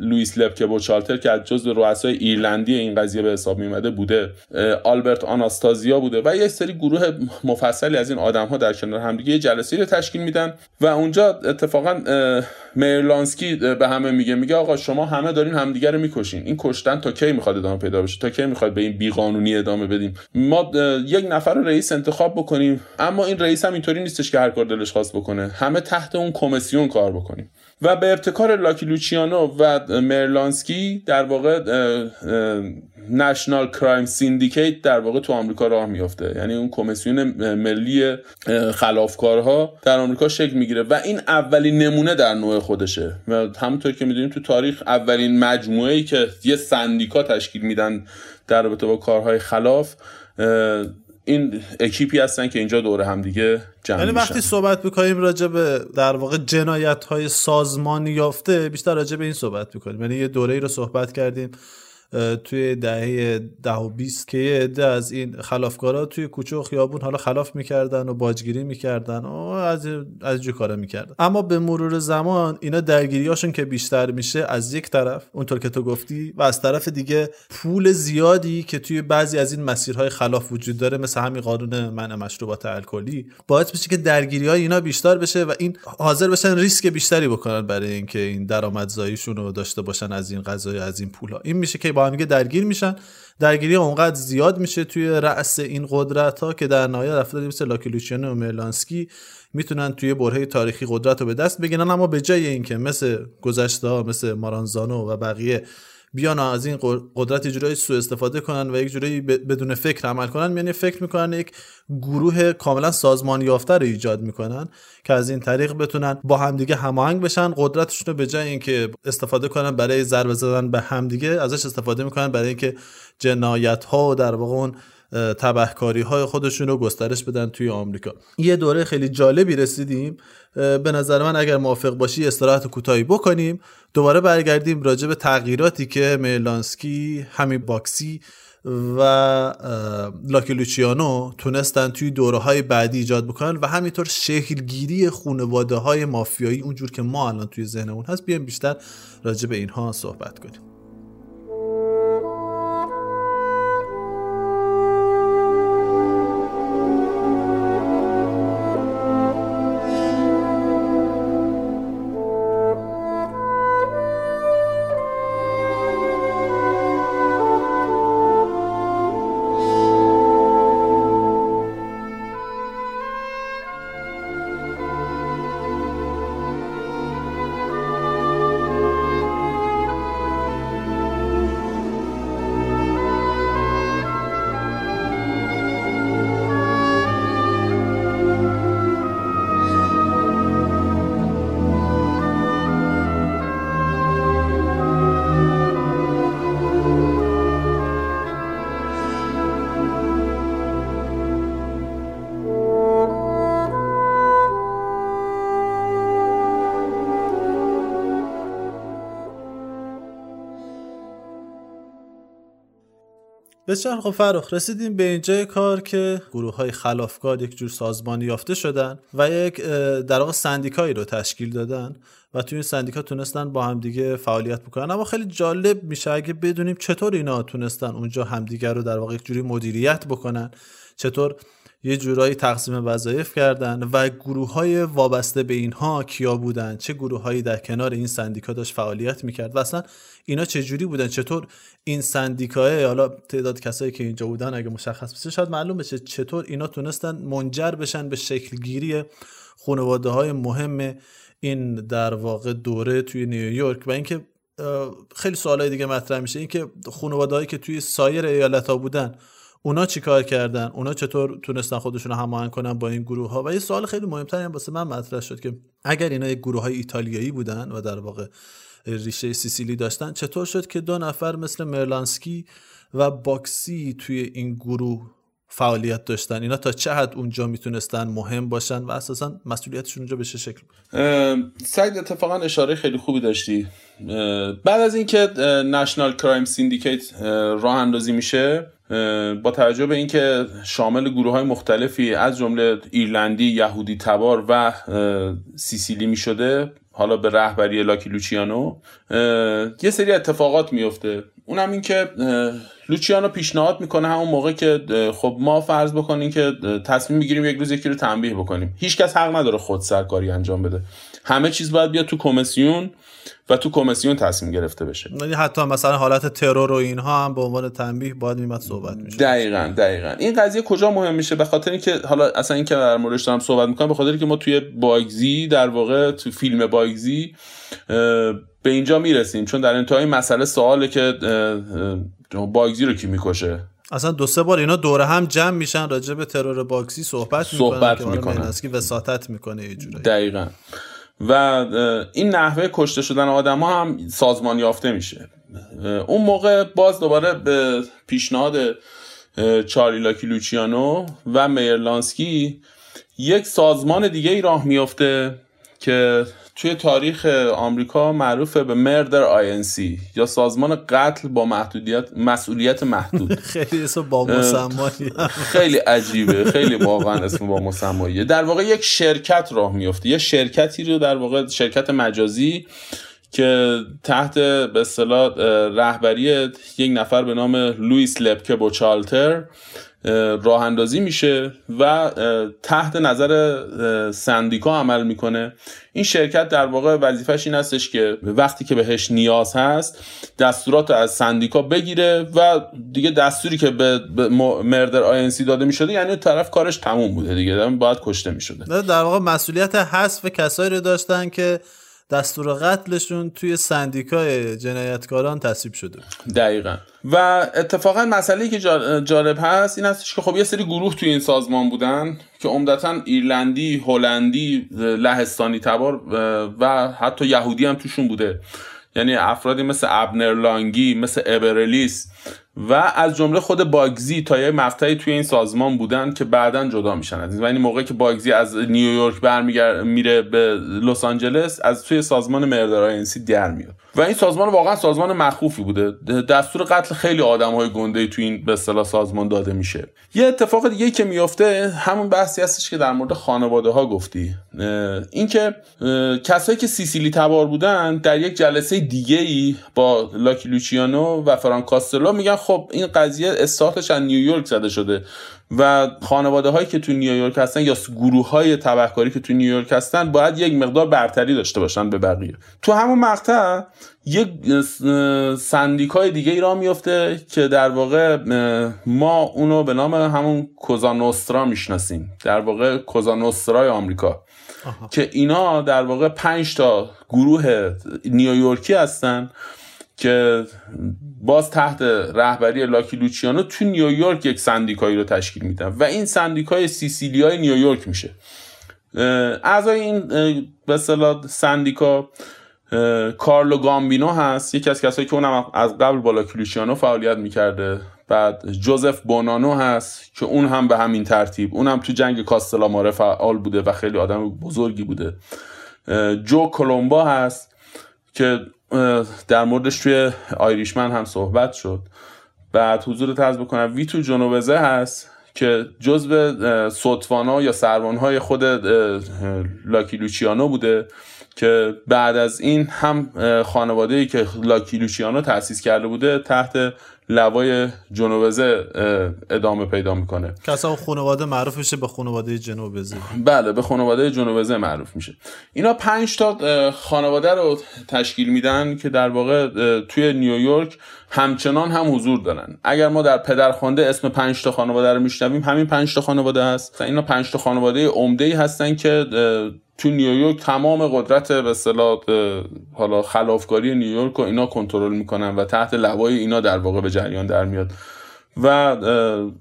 لوئیس لپکه بوچالتر که از جزو رؤسای ایرلندی این قضیه به حساب میومده بوده آلبرت آناستازیا بوده و یه سری گروه مفصلی از این آدم ها در کنار همدیگه یه جلسه رو تشکیل میدن و اونجا اتفاقا میرلانسکی به همه میگه میگه آقا شما همه دارین همدیگه رو می‌کشین. این کشتن تا کی می‌خواد ادامه پیدا بشه؟ تا کی می‌خواد به این بیقانونی ادامه بدیم؟ ما یک نفر رئیس انتخاب بکنیم اما این رئیس هم اینطوری نیستش که هر کار دلش خواست بکنه. همه تحت اون کمیسیون کار بکنیم. و به ابتکار لاکی لوچیانو و مرلانسکی در واقع National Crime Syndicate در واقع تو آمریکا راه میافته. یعنی اون کمیسیون ملی خلافکارها در آمریکا شکل می‌گیره و این اولین نمونه در نوع خودشه. و همونطور که می‌دونیم تو تاریخ اولین مجموعه ای که یه سندیکا تشکیل میدن در رابطه با کارهای خلاف این اکیپی هستن که اینجا دور هم دیگه جمع یعنی وقتی صحبت می‌کنیم راجع به در واقع جنایت های سازمانی یافته بیشتر راجع به این صحبت می‌کنیم. یعنی یه دوره ای رو صحبت کردیم. توی دهه ده و بیست که یه عده از این خلافکارا توی کوچه و خیابون حالا خلاف می‌کردن و باجگیری می‌کردن و از از جو کارا می‌کردن. اما به مرور زمان اینا درگیریاشون که بیشتر میشه از یک طرف اونطور که تو گفتی و از طرف دیگه پول زیادی که توی بعضی از این مسیرهای خلاف وجود داره مثل همین قانون منع مشروبات الکلی باعث بشه که درگیری های اینا بیشتر بشه و این حاضر بشن ریسک بیشتری بکنن برای اینکه این درآمدزاییشون رو داشته باشن از این قضایای از این پول این میشه که با هم درگیر میشن. درگیری اونقدر زیاد میشه توی رأس این قدرت ها که در نهایت افرادی مثل لاکیلوچیان و مرلانسکی می‌تونن توی برهه تاریخی قدرت رو به دست بگیرن. اما به جای اینکه مثل گذشته ها مثل مارانزانو و بقیه بیان از این قدرت جورایی سوء استفاده کنن و یک جورایی بدون فکر عمل کنن یعنی فکر می‌کنن یک گروه کاملا سازمان یافته رو ایجاد می‌کنن که از این طریق بتونن با همدیگه هماهنگ بشن. قدرتشون رو به جای اینکه استفاده کنن برای ضربه زدن به همدیگه ازش استفاده می‌کنن برای اینکه جنایت ها و در واقع اون تبهکاری های خودشون رو گسترش بدن توی آمریکا. یه دوره خیلی جالبی رسیدیم. به نظر من اگر موافق باشی استراحت کوتاهی بکنیم. دوباره برگردیم راجع به تغییراتی که میلانسکی همین باکسی و لاکلوچیانو تونستن توی دوره های بعدی ایجاد بکنن و همینطور شکلگیری خانواده های مافیایی اونجور که ما الان توی ذهنمون هست بیایم بیشتر راجع به اینها صحبت کنیم. بسیار خب فرخ رسیدیم به اینجای کار که گروه های خلافکار یک جور سازمانی یافته شدن و یک در واقع سندیکایی رو تشکیل دادن و توی این سندیکا تونستن با همدیگه فعالیت بکنن. اما خیلی جالب میشه اگه بدونیم چطور اینا تونستن اونجا همدیگه رو در واقع یک جوری مدیریت بکنن چطور یه جورایی تقسیم وظایف کردن و گروه های وابسته به اینها کیا بودن؟ چه گروه هایی در کنار این سندیکا داشت فعالیت می‌کرد؟ و اصلا اینا چه جوری بودن؟ چطور این سندیکاه حالا تعداد کسایی که اینجا بودن اگه مشخص بشه شاید معلوم بشه چطور اینا تونستن منجر بشن به شکلگیری خانواده های مهم این در واقع دوره توی نیویورک. و اینکه خیلی سوالای دیگه مطرح میشه. اینکه خانواده که توی سایر ایالت ها بودن اونا چیکار کردن؟ اونا چطور تونستن خودشون رو هماهنگ کنن با این گروه ها و یه سوال خیلی مهمتری هم واسه من مطرح شد که اگر اینا یک گروه های ایتالیایی بودن و در واقع ریشه سیسیلی داشتن چطور شد که دو نفر مثل مرلانسکی و باگزی توی این گروه فعالیت داشتن. اینا تا چه حد اونجا می‌تونستن مهم باشن و اساسا مسئولیتشون اونجا به چه شکل سعید اتفاقا اشاره خیلی خوبی داشتی. بعد از اینکه National Crime Syndicate راه اندازی میشه با توجه به اینکه شامل گروه های مختلفی از جمله ایرلندی، یهودی تبار و سیسیلی می شده حالا به رهبری لاکی لوچیانو یه سری اتفاقات میفته اونم این که لوچیانو پیشنهاد می‌کنه همون موقع که خب ما فرض بکنیم که تصمیم می‌گیریم یک روز یکی رو تنبیه بکنیم. هیچکس حق نداره خود سرکاری انجام بده. همه چیز باید بیاد تو کمیسیون. و تو کمیسیون تصمیم گرفته بشه. یعنی حتی مثلا حالت ترور و اینها هم به عنوان تنبیه باید میمد صحبت میشه دقیقا دقیقا. این قضیه کجا مهم میشه؟ به خاطر اینکه حالا اصلا اینکه در موردش دارم صحبت می‌کنم به خاطر اینکه ما توی باگزی در واقع تو فیلم باگزی به اینجا می‌رسیم. چون در انتهای مسئله سواله که باگزی رو کی می‌کشه؟ اصلا دو سه بار اینا دوره هم جمع میشن راجع به ترور باکسی صحبت, صحبت می‌کنن. که وساطت می‌کنه یه جورایی. دقیقا. و این نحوه کشته شدن آدم ها هم سازمان یافته میشه. اون موقع باز دوباره به پیشنهاد چارلی لاکی لوچیانو و میرلانسکی یک سازمان دیگه ای راه میافته که توی تاریخ آمریکا معروفه به مردر آینسی یا سازمان قتل با محدودیت مسئولیت محدود. خیلی اسم با مسمایی. خیلی عجیبه خیلی واقعا اسم با مسمایی. در واقع یک شرکت راه میفته یه شرکتی رو در واقع شرکت مجازی که تحت به اصطلاح رهبری یک نفر به نام لوئیس لپکه بوچالتر راه اندازی میشه و تحت نظر سندیکا عمل می‌کنه. این شرکت در واقع وظیفش این هستش که وقتی که بهش نیاز هست دستورات از سندیکا بگیره و دیگه دستوری که به مردر آینسی داده می‌شده یعنی طرف کارش تموم بوده دیگه باید کشته می‌شده. در واقع مسئولیت حذف کسایی رو داشتن که دستور قتلشون توی سندیکای جنایتکاران تصویب شده. دقیقا. و اتفاقا مسئله که جالب هست این هستش که خب یه سری گروه توی این سازمان بودن که عمدتا ایرلندی، هلندی، لهستانی تبار و حتی یهودی هم توشون بوده. یعنی افرادی مثل ابنر لانگی مثل ابرلیس و از جمله خود باگزی تا یه مقطعی توی این سازمان بودن که بعدا جدا میشن از این. موقعی که باگزی از نیویورک برمیگرده میره به لس آنجلس از توی سازمان مردر در میاد. و این سازمان واقعا سازمان مخوفی بوده. دستور قتل خیلی آدم های گنده توی این به اصطلاح سازمان داده میشه. یه اتفاق دیگه که میفته همون بحثی هستش که در مورد خانواده ها گفتی اینکه کسایی که سیسیلی تبار بودن در یک جلسه دیگه ای با لاکی لوچیانو و فرانکاستلو میگن خب این قضیه استارتش از نیویورک زده شده و خانواده هایی که تو نیویورک هستن یا گروه های تبهکاری که تو نیویورک هستن باید یک مقدار برتری داشته باشن به بقیه. تو همون مقطع یک سندیکای دیگه ای را میفته که در واقع ما اونو به نام همون کوزانوسترا می‌شناسیم. در واقع کوزانوسترای آمریکا. که اینا در واقع پنج تا گروه نیویورکی هستن که باز تحت رهبری لاکی لوچیانو تو نیویورک یک سندیکایی رو تشکیل میدن و این سندیکای سیسیلیای نیویورک میشه. اعضای این به سندیکا کارلو گامبینو هست. یکی از کسایی که اونم از قبل با لاکی لوچیانو فعالیت می‌کرده. بعد جوزف بونانو هست که اون هم به همین ترتیب. اون هم تو جنگ کاستلاماره فعال بوده و خیلی آدم بزرگی بوده. جو کلمبا هست که در موردش توی آیریشمن هم صحبت شد. بعد حضور ترز بکنم. ویتو جنوبزه هست که جزو سوتوانا یا سروانهای خود لاکی لوچیانو بوده که بعد از این هم خانواده ای که لاکی لوچیانو تأسیس کرده بوده تحت لوای جنوبزه ادامه پیدا می‌کنه. که اصلا خانواده معروف میشه به خانواده جنوبزه. بله به خانواده جنوبزه معروف میشه. اینا پنج تا خانواده رو تشکیل میدن که در واقع توی نیویورک همچنان هم حضور دارن. اگر ما در پدرخوانده اسم پنج تا خانواده رو میشنویم همین پنج تا خانواده هست. اینا پنج تا خانواده عمده ای هستن که تو نیویورک تمام قدرت به اصطلاح حالا خلافکاری نیویورک رو اینا کنترل می‌کنن و تحت لوای اینا در واقع به جریان در میاد. و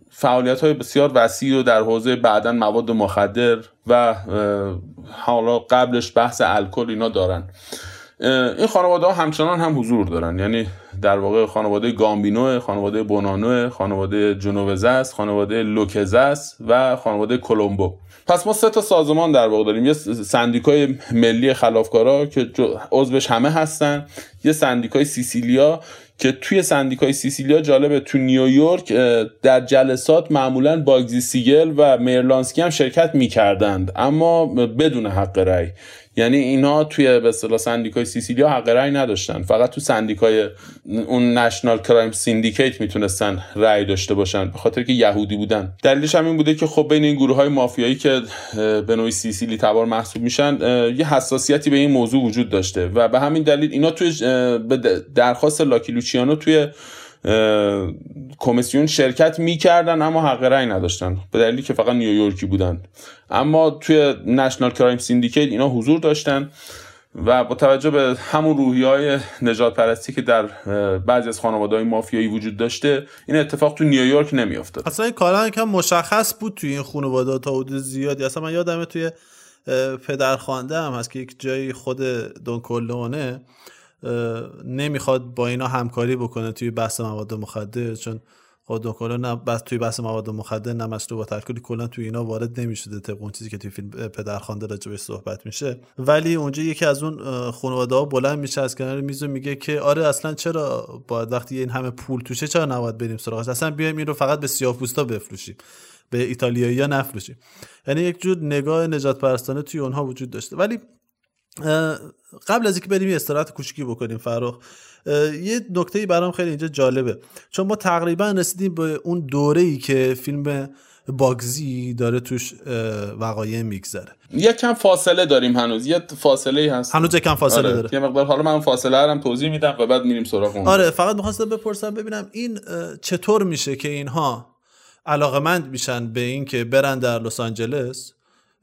فعالیت های بسیار وسیع و در حوزه بعدا مواد مخدر و حالا قبلش بحث الکل اینا دارن. این خانواده ها همچنان هم حضور دارن. یعنی در واقع خانواده گامبینو خانواده بونانو خانواده جنووزس خانواده لوکزس و خانواده کلمبو. پس ما سه تا سازمان در واقع داریم. یه سندیکای ملی خلافکارا که عضوش همه هستن. یه سندیکای سیسیلیا که توی سندیکای سیسیلیا جالبه تو نیویورک در جلسات معمولا باگزی سیگل و میرلانسکی هم شرکت می‌کردند. اما بدون حق رأی. یعنی اینا توی به اصطلاح سندیکای سیسیلیا حق رأی نداشتن. فقط تو سندیکای اون National Crime Syndicate می‌تونستن رأی داشته باشن به خاطر که یهودی بودن. دلیلش هم این بوده که خب بین این گروه های مافیایی که به نوعی سیسیلی تبار محسوب میشن یه حساسیتی به این موضوع وجود داشته. و به همین دلیل اینا توی درخواست لاکی لوچیانو توی کمیسیون شرکت می‌کردن اما حق رأی نداشتن. به دلیلی که فقط نیویورکی بودن. اما توی National Crime Syndicate اینا حضور داشتن و با توجه به همون روحیه های نژاد پرستی که در بعضی از خانواده های مافیایی وجود داشته این اتفاق تو نیویورک نمیافتاد. اصلا این کارا کم مشخص بود توی این خانواده تا حدود زیادی. اصلا من یادمه توی پدرخوانده هم هست که یک جایی خود دون کلونه. نمی‌خواد با اینا همکاری بکنه توی بحث مواد مخدر چون خود کلا نه بس توی بحث مواد مخدر نه مشروبات الکلی کلا توی اینا وارد نمی‌شده طبق اون چیزی که توی فیلم پدرخوانده راجبش صحبت میشه. ولی اونجا یکی از اون خانواده ها بلند میشه از کنار میز و میگه که آره اصلا چرا با وقتی این همه پول توشه چرا نباید بریم سراغش؟ اصلا بیایم این رو فقط به سیاه‌پوستا بفروشیم به ایتالیایی ها نفروشیم. یعنی یک جور نگاه نجات پرستانه توی اونها وجود داشته. ولی قبل از اینکه بریم یه استراحت کوچیکی بکنیم فرخ یه نکته برام خیلی اینجا جالبه. چون ما تقریبا رسیدیم به اون دوره ای که فیلم باگزی داره توش وقایع میگذره. یه کم فاصله داریم هنوز. یه فاصله هست. هنوز کم فاصله آره. داره. یه مقدار. حالا من فاصله هم توضیح میدم و بعد میریم سراغ اون. آره فقط می‌خواستم بپرسم ببینم این چطور میشه که اینها علاقمند میشن به این که برن در لس آنجلس؟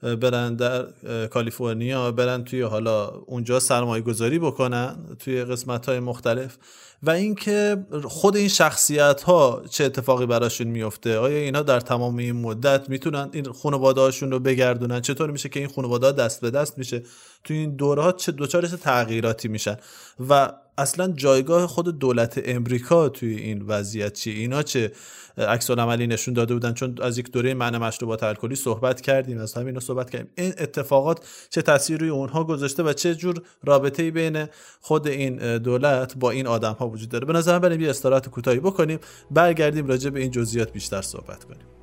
برن در کالیفرنیا برن توی حالا اونجا سرمایه گذاری بکنن توی قسمت های مختلف. و اینکه خود این شخصیت ها چه اتفاقی براشون میفته آیا اینا در تمام این مدت می‌تونن این خانواده هاشون رو بگردونن؟ چطور میشه که این خانواده ها دست به دست میشه؟ توی این دوره ها چه دوچار تغییراتی میشن؟ و اصلا جایگاه خود دولت امریکا توی این وضعیت چی اینا چه عکس عملی نشون داده بودن؟ چون از یک دوره معنی مشروبات الکلی صحبت کردیم از همین رو صحبت کردیم. این اتفاقات چه تاثیر روی اونها گذاشته و چه جور رابطه بین خود این دولت با این آدم ها وجود داره. به نظر بریم یه استراحت کوتاهی بکنیم. برگردیم راجع به این جزئیات بیشتر صحبت کنیم.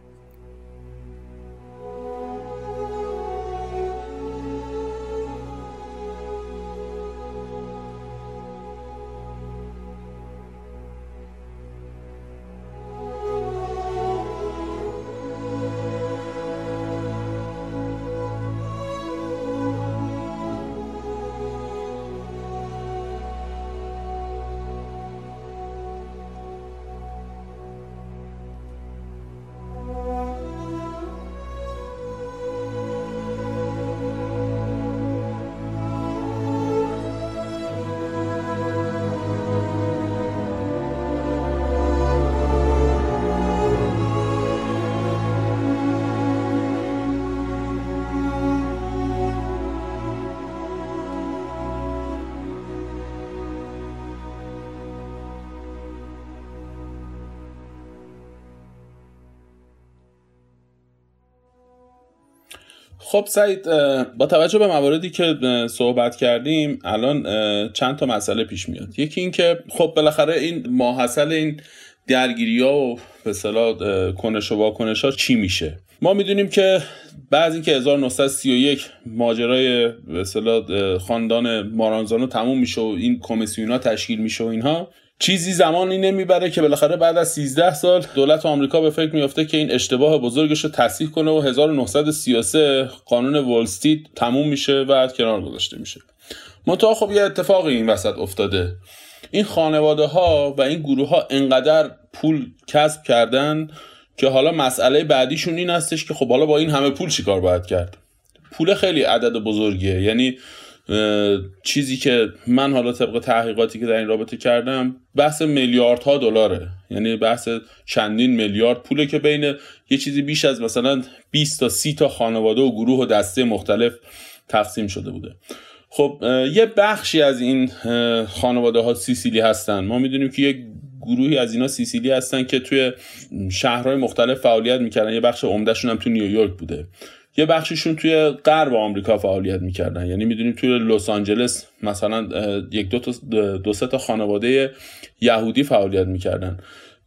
خب سعید با توجه به مواردی که صحبت کردیم الان چند تا مسئله پیش میاد. یکی اینکه خب بالاخره این ماحصل این درگیری ها و به صلاح کنش و واکنش ها چی میشه؟ ما می‌دونیم که بعد اینکه 1931 ماجرای به خاندان مارانزانو تموم میشه و این کمیسیون ها تشکیل میشه و اینها چیزی زمانی نمی‌بره که بالاخره بعد از 13 سال دولت آمریکا به فکر میافته که این اشتباه بزرگش رو تصحیح کنه و 1933 قانون والستیت تموم میشه و کنار گذاشته میشه. منتها خب یه اتفاقی این وسط افتاده. این خانواده ها و این گروه ها انقدر پول کسب کردن که حالا مسئله بعدیشون این هستش که خب حالا با این همه پول چیکار باید کرد؟ پول خیلی عدد بزرگیه. یعنی چیزی که من حالا طبق تحقیقاتی که در این رابطه کردم بحث میلیاردها دلاره. یعنی بحث چندین میلیارد پوله که بین یه چیزی بیش از مثلا 20 تا 30 تا خانواده و گروه و دسته مختلف تقسیم شده بوده. خب یه بخشی از این خانواده ها سیسیلی هستن. ما می‌دونیم که یک گروهی از اینا سیسیلی هستن که توی شهرهای مختلف فعالیت می‌کردن. یه بخش عمدهشون هم تو نیویورک بوده. یه بخششون توی غرب آمریکا فعالیت می‌کردن. یعنی می‌دونیم توی لس آنجلس مثلا یک دو, تا دو سه تا خانواده یهودی فعالیت می‌کردن.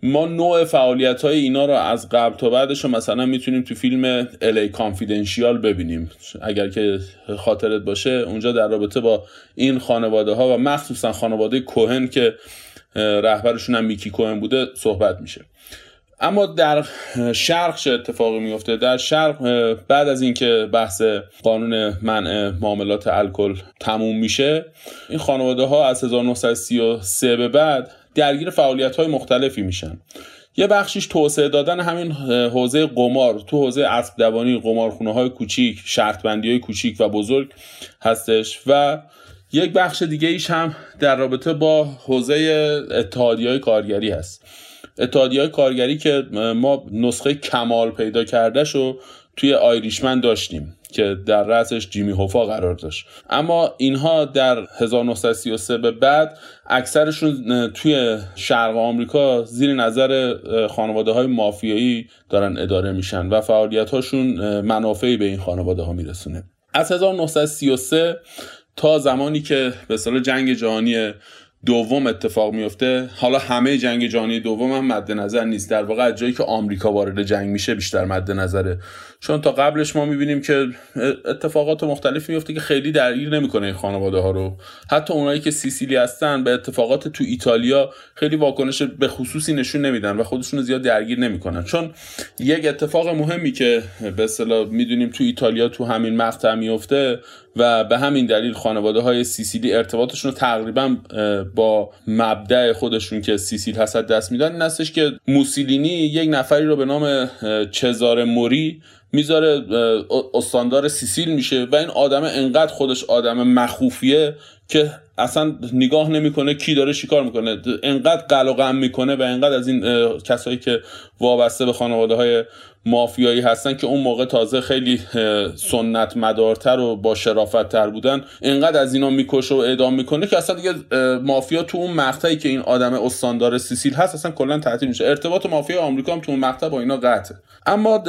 ما نوع فعالیت های اینا رو از قبل تا بعدش مثلا می‌تونیم تو فیلم الی کانفیدنشیال ببینیم. اگر که خاطرت باشه اونجا در رابطه با این خانواده ها و مخصوصا خانواده کوهن که رهبرشون هم میکی کوهن بوده صحبت میشه. اما در شرق چه اتفاقی میفته در شرق بعد از اینکه بحث قانون منع معاملات الکل تموم میشه این خانواده ها از 1933 به بعد درگیر فعالیت های مختلفی میشن. یه بخشیش توسعه دادن همین حوزه قمار. تو حوزه اسب دوانی قمارخونه های کوچیک شرط بندی های کوچیک و بزرگ هستش و یک بخش دیگه ایش هم در رابطه با حوزه اتحادی های کارگری هست. اتحادی کارگری که ما نسخه کمال پیدا کرده شو توی آیریشمن داشتیم که در رأسش جیمی هوفا قرار داشت. اما اینها در 1933 به بعد اکثرشون توی شرق آمریکا زیر نظر خانواده های مافیایی دارن اداره میشن و فعالیت هاشون منافعی به این خانواده ها میرسونه. از 1933 تا زمانی که به جنگ جهانی دوم اتفاق میفته. حالا همه جنگ جهانی دوم هم مد نظر نیست. در واقع جایی که آمریکا وارد جنگ میشه بیشتر مد نظره. چون تا قبلش ما می‌بینیم که اتفاقات مختلفی میفته که خیلی درگیر نمی‌کنه این خانواده ها رو. حتی اونایی که سیسیلی هستن به اتفاقات تو ایتالیا خیلی واکنش به خصوصی نشون نمیدن و خودشون زیاد درگیر نمی‌کنن. چون یک اتفاق مهمی که به اصطلاح می‌دونیم تو ایتالیا تو همین مقطع میفته و به همین دلیل خانواده های سیسیلی ارتباطشون رو تقریبا با مبدع خودشون که سیسیل هست دست میدن. این که موسولینی یک نفری رو به نام چزار موری می‌ذاره استاندار سیسیل میشه و این آدم انقدر خودش آدم مخوفیه که اصلا نگاه نمی‌کنه کی داره چیکار می‌کنه. انقدر قلقم می‌کنه و انقدر از این کسایی که وابسته به خانواده های مافیایی هستن که اون موقع تازه خیلی سنت مدارتر و با شرافت تر بودن انقدر از اینا می‌کشه و اعدام می‌کنه که اصلا دیگه مافیا تو اون مقطعی که این آدم استاندار سیسیل هست اصلا کلا تعطیل میشه. ارتباط مافیا آمریکا هم تو اون مقطع با اینا قطعه. اما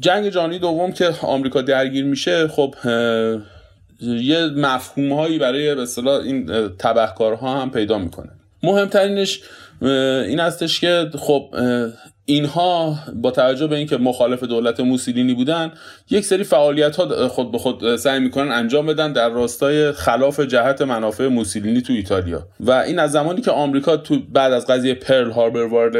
جنگ جهانی دوم که آمریکا درگیر میشه خب یه مفهوم هایی برای به این تبهکارها هم پیدا می‌کنه. مهمترینش این هستش که خب اینها با توجه به اینکه مخالف دولت موسولینی بودن یک سری فعالیت ها خود به خود سعی می‌کنن انجام بدن در راستای خلاف جهت منافع موسولینی تو ایتالیا. و این از زمانی که آمریکا تو بعد از قضیه پرل هاربر وارد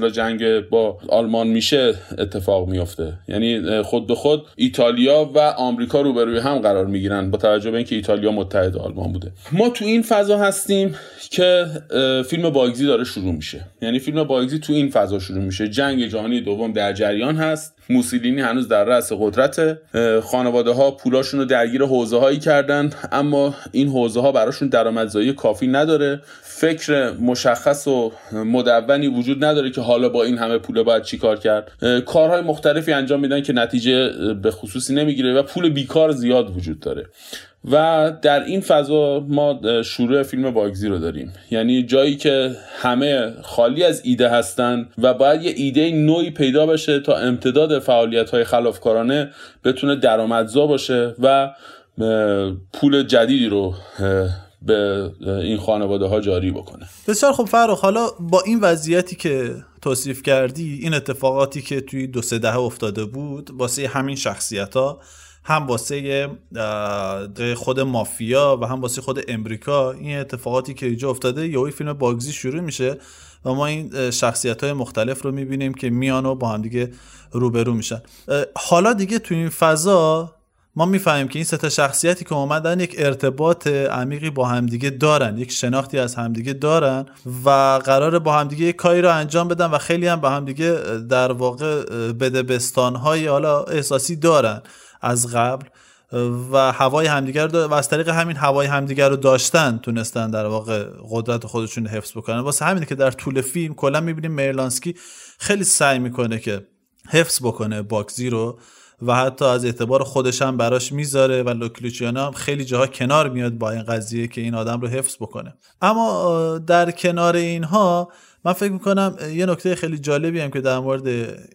به جنگ با آلمان میشه اتفاق میفته یعنی خود به خود ایتالیا و آمریکا روبروی هم قرار می‌گیرن با توجه به اینکه ایتالیا متحد آلمان بوده. ما تو این فضا هستیم که فیلم باگزی داره شروع میشه. یعنی فیلم باگزی تو این فضا شروع میشه. جنگ جهانی دوم در جریان هست. موسولینی هنوز در رأس قدرت خانواده ها پولاشون درگیر حوزه هایی کردن اما این حوزه ها براشون درآمدزایی کافی نداره. فکر مشخص و مدونی وجود نداره که حالا با این همه پول باید چیکار کرد. کارهای مختلفی انجام میدن که نتیجه به خصوصی نمی‌گیره و پول بیکار زیاد وجود داره. و در این فضا ما شروع فیلم باگزی رو داریم. یعنی جایی که همه خالی از ایده هستن و باید یه ایده نوعی پیدا بشه تا امتداد فعالیت های خلافکارانه بتونه درآمدزا باشه و پول جدیدی رو به این خانواده ها جاری بکنه. بسیار خب فرخ. حالا با این وضعیتی که توصیف کردی این اتفاقاتی که توی دو سه دهه افتاده بود واسه همین شخصیت ها هم واسه خود مافیا و هم واسه خود امریکا. این اتفاقاتی که اینجا افتاده یه فیلم باگزی شروع میشه و ما این شخصیت های مختلف رو می‌بینیم که میان و با هم دیگه روبرو میشن. حالا دیگه تو این فضا ما می‌فهمیم که این سه شخصیتی که اومدن یک ارتباط عمیقی با همدیگه دارن یک شناختی از همدیگه دارن و قرار با همدیگه یک کاری رو انجام بدن و خیلی هم با همدیگه در واقع بدبستان های حالا احساسی دارن. از قبل و هوای همدیگر رو و از طریق همین هوای همدیگر رو داشتن تونستن در واقع قدرت خودشون حفظ بکنن. واسه همینه که در طول فیلم کلا می‌بینیم میرلانسکی خیلی سعی می‌کنه که حفظ بکنه باکزی رو و حتی از اعتبار خودش هم براش می‌ذاره و لوکلوچیانو هم خیلی جاها کنار میاد با این قضیه که این آدم رو حفظ بکنه. اما در کنار اینها من فکر می‌کنم یه نکته خیلی جالبی هم که در مورد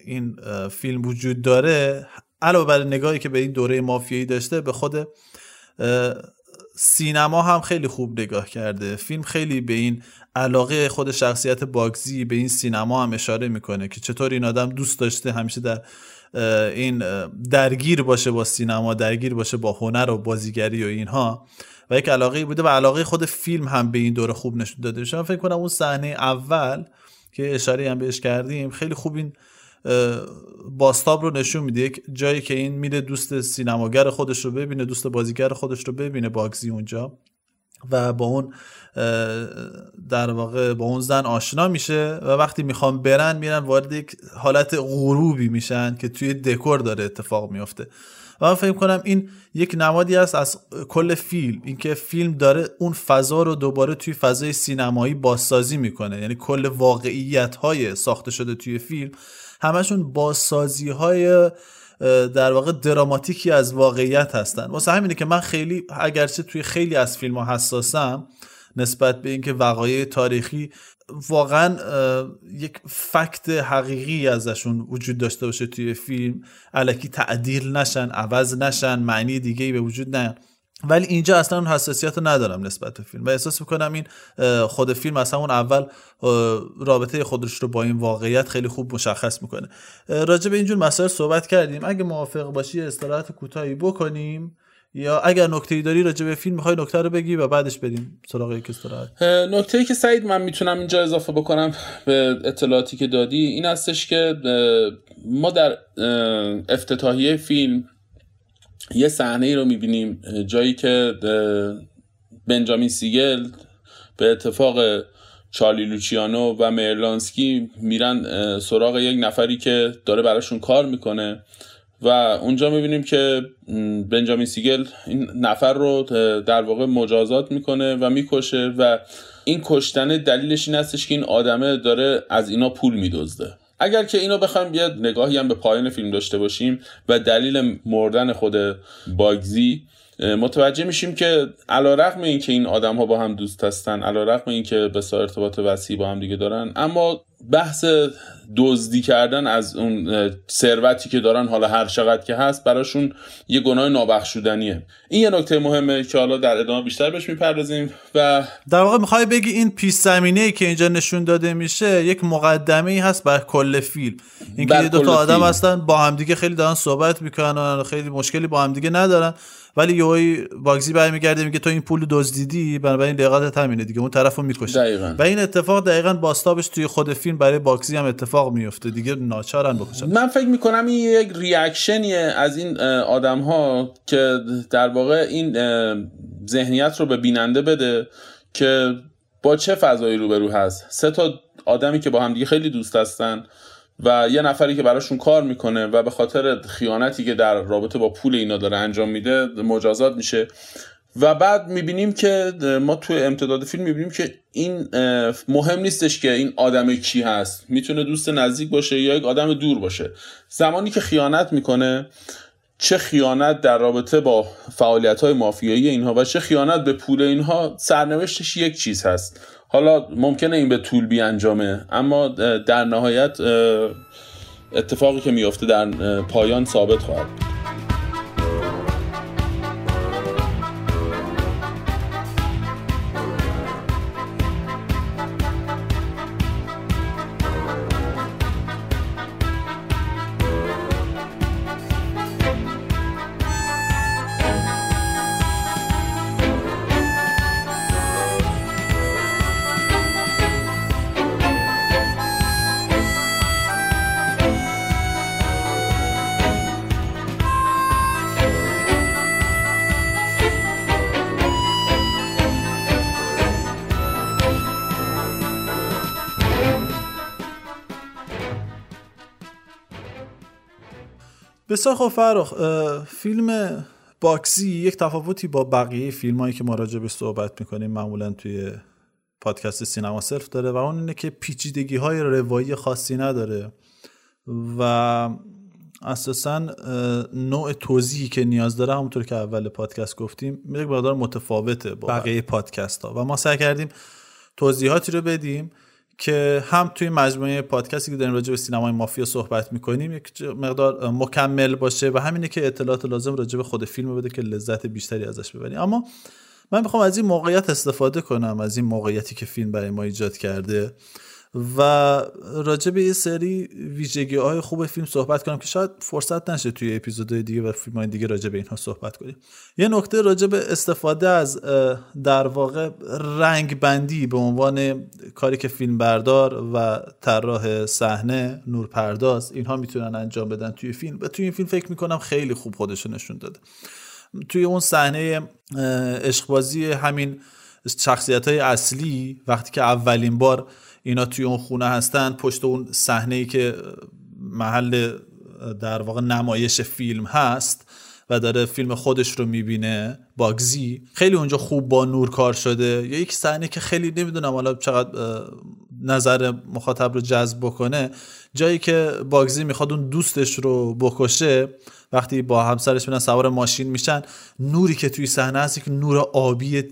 این فیلم وجود داره علاوه بر نگاهی که به این دوره مافیایی داشته به خود سینما هم خیلی خوب نگاه کرده. فیلم خیلی به این علاقه خود شخصیت باگزی به این سینما هم اشاره می‌کنه که چطور این آدم دوست داشته همیشه در این درگیر باشه با سینما درگیر باشه با هنر و بازیگری و اینها. و یک علاقه بوده و علاقه خود فیلم هم به این دوره خوب نشون داده. میشه فکر کنم اون صحنه اول که اشاره هم بهش کردیم خیلی خوب این باستاب رو نشون میده. یک جایی که این میره دوست سینماگر خودش رو ببینه دوست بازیگر خودش رو ببینه باگزی اونجا و با اون در واقع با اون زن آشنا میشه و وقتی می‌خوام برن میرن وارد یک حالت غروبی میشن که توی دکور داره اتفاق میفته و من فکر کنم این یک نمادی است از کل فیلم. اینکه فیلم داره اون فضا رو دوباره توی فضای سینمایی بازسازی می‌کنه. یعنی کل واقعیت های ساخته شده توی فیلم همشون بازسازی های در واقع دراماتیکی از واقعیت هستن. واسه همینه که من خیلی اگرچه توی خیلی از فیلم ها حساسم نسبت به اینکه وقایع تاریخی واقعا یک فکت حقیقی ازشون وجود داشته باشه توی فیلم. علکی تعدیل نشن عوض نشن معنی دیگه ای به وجود نه ولی اینجا اصلا اون حساسیت رو ندارم نسبت به فیلم. و احساس می‌کنم این خود فیلم اصلا اون اول رابطه خودش رو با این واقعیت خیلی خوب مشخص می‌کنه. راجع به اینجور مسائل صحبت کردیم. اگه موافق باشی استراحت کوتاهی بکنیم یا اگر نکته ای داری راجع به فیلم می‌خوای نکته رو بگی و بعدش بریم سراغ یک استراحت. نکته ای که سعید من می‌تونم اینجا اضافه بکنم به اطلاعاتی که دادی این هستش که ما در افتتاحیه فیلم یه صحنه ای رو می‌بینیم جایی که بنجامین سیگل به اتفاق چارلی لوچیانو و مرلانسکی میرن سراغ یک نفری که داره براشون کار می‌کنه و اونجا می‌بینیم که بنجامین سیگل این نفر رو در واقع مجازات می‌کنه و می‌کشه و این کشتن دلیلش این هستش که این آدمه داره از اینا پول میدزده. اگر که اینو بخوایم یه نگاهی هم به پایان فیلم داشته باشیم و دلیل مردن خود باگزی متوجه میشیم که علا رقم این که این آدم ها با هم دوست هستن علا رقم این که به ارتباط وسیع با هم دیگه دارن. اما بحث دزدی کردن از اون ثروتی که دارن حالا هر چقدر که هست براشون یه گناه نابخشودنیه. این یه نکته مهمه که حالا در ادامه بیشتر بهش می‌پردازیم و در واقع می‌خوای بگی این پیش زمینه ای که اینجا نشون داده میشه یک مقدمه ای هست بر کل فیلم. اینکه دو تا آدم هستن با همدیگه خیلی دارن صحبت می‌کنن خیلی مشکلی با همدیگه ندارن. ولی یهوی باگزی برمیگرده میگه تو این پول دزدیدی؟ بنابراین لقات همینه دیگه اون طرفو می‌کشه. و این اتفاق دقیقا باستابش توی خود فیلم برای باگزی هم اتفاق میفته دیگه ناچارن بکشن. من فکر می‌کنم این یک ریاکشنیه از این آدم ها که در واقع این ذهنیت رو به بیننده بده که با چه فضایی روبرو هست. سه تا آدمی که با هم دیگه خیلی دوست هستن و یه نفری که براشون کار می‌کنه و به خاطر خیانتی که در رابطه با پول اینا داره انجام میده مجازات میشه. و بعد می‌بینیم که ما توی امتداد فیلم می‌بینیم که این مهم نیستش که این آدم کی هست. می‌تونه دوست نزدیک باشه یا یک آدم دور باشه. زمانی که خیانت می‌کنه چه خیانت در رابطه با فعالیت های مافیایی اینها و چه خیانت به پول اینها سرنوشتش یک چیز هست. حالا ممکنه این به طول بیانجامه اما در نهایت اتفاقی که میافته در پایان ثابت خواهد بود. بسیار خب فرخ فیلم باگزی یک تفاوتی با بقیه فیلم هایی که ما راجع به صحبت می‌کنیم معمولا توی پادکست سینما سلف داره و اون اینه که پیچیدگی های روایی خاصی نداره و اساسا نوع توضیحی که نیاز داره همونطور که اول پادکست گفتیم یک مقدار متفاوته با بقیه پادکست ها و ما سعی کردیم توضیحاتی رو بدیم که هم توی مجموعه پادکستی که داریم راجع به سینمای مافیا صحبت می‌کنیم یک مقدار مکمل باشه و همینه که اطلاعات لازم راجع به خود فیلم بده که لذت بیشتری ازش ببریم. اما من می‌خوام از این موقعیت استفاده کنم از این موقعیتی که فیلم برای ما ایجاد کرده. و راجع به یه سری ویژگی های خوب فیلم صحبت کنم که شاید فرصت نشه توی اپیزودهای دیگه و فیلم های دیگه راجع به اینها صحبت کنیم. یه نکته راجع به استفاده از در واقع رنگ بندی به عنوان کاری که فیلم بردار و طراح صحنه نورپرداز اینها می‌تونن انجام بدن توی فیلم. و توی این فیلم فکر می‌کنم خیلی خوب خودشو نشون داده. توی اون صحنه عشقبازی همین شخصیت های اصلی وقتی که اولین بار اینا توی اون خونه هستن پشت اون صحنه ای که محل در واقع نمایش فیلم هست و داره فیلم خودش رو می‌بینه باگزی خیلی اونجا خوب با نور کار شده. یا یک صحنه که خیلی نمی‌دونم حالا چقدر نظر مخاطب رو جذب بکنه. جایی که باگزی می‌خواد اون دوستش رو بکشه وقتی با همسرش میرن سوار ماشین میشن نوری که توی صحنه هست که نور آبی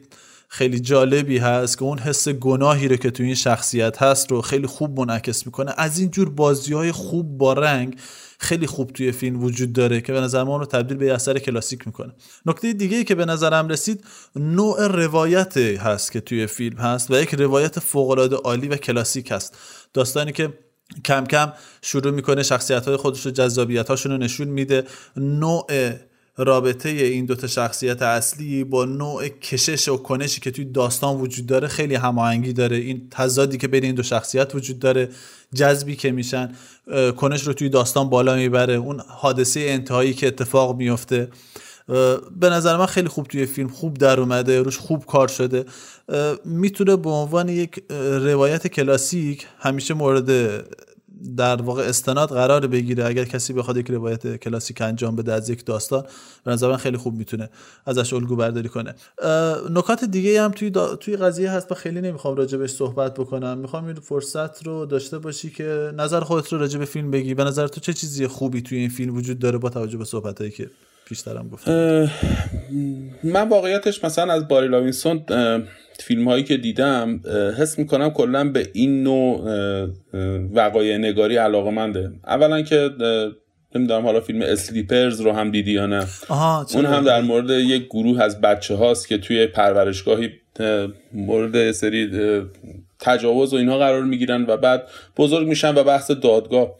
خیلی جالبی هست که اون حس گناهی رو که توی این شخصیت هست رو خیلی خوب منعکس می‌کنه. از اینجور بازی های خوب با رنگ خیلی خوب توی فیلم وجود داره که به نظر ما رو تبدیل به اثر کلاسیک می‌کنه. نکته دیگه ای که به نظرم رسید نوع روایت هست که توی فیلم هست و یک روایت فوق العاده عالی و کلاسیک هست. داستانی که کم کم شروع می‌کنه شخصیت های خودش رو جذابیت هاشون رو نشون میده. نوع رابطه این دوتا شخصیت اصلی با نوع کشش و کنشی که توی داستان وجود داره خیلی هماهنگی داره. این تضادی که بین این دو شخصیت وجود داره جذبی که میشن کنش رو توی داستان بالا می‌بره. اون حادثه انتهایی که اتفاق میفته به نظر من خیلی خوب توی فیلم خوب در اومده روش خوب کار شده. می‌تونه به عنوان یک روایت کلاسیک همیشه مورد در واقع استناد قرار بگیره اگر کسی بخواد یک روایت کلاسیک انجام بده از یک داستان به نظر خیلی خوب می‌تونه ازش الگو برداری کنه. نکات دیگه هم توی, توی قضیه هست و خیلی نمی‌خوام راجبش صحبت بکنم. می‌خوام این فرصت رو داشته باشی که نظر خودت رو راجب فیلم بگی. به نظر تو چه چیزی خوبی توی این فیلم وجود داره با توجه به صحبتایی که پیشترم گفتم؟ من واقعیتش مثلا از باری لاوینسون فیلم هایی که دیدم حس می‌کنم کلا به این نوع وقایع نگاری علاقه منده اولا که نمی‌دونم حالا فیلم Sleepers رو هم دیدی یا نه. اون هم در مورد یک گروه از بچه هاست که توی پرورشگاهی مورد سری تجاوز و اینها قرار می‌گیرن و بعد بزرگ میشن و بحث دادگاه.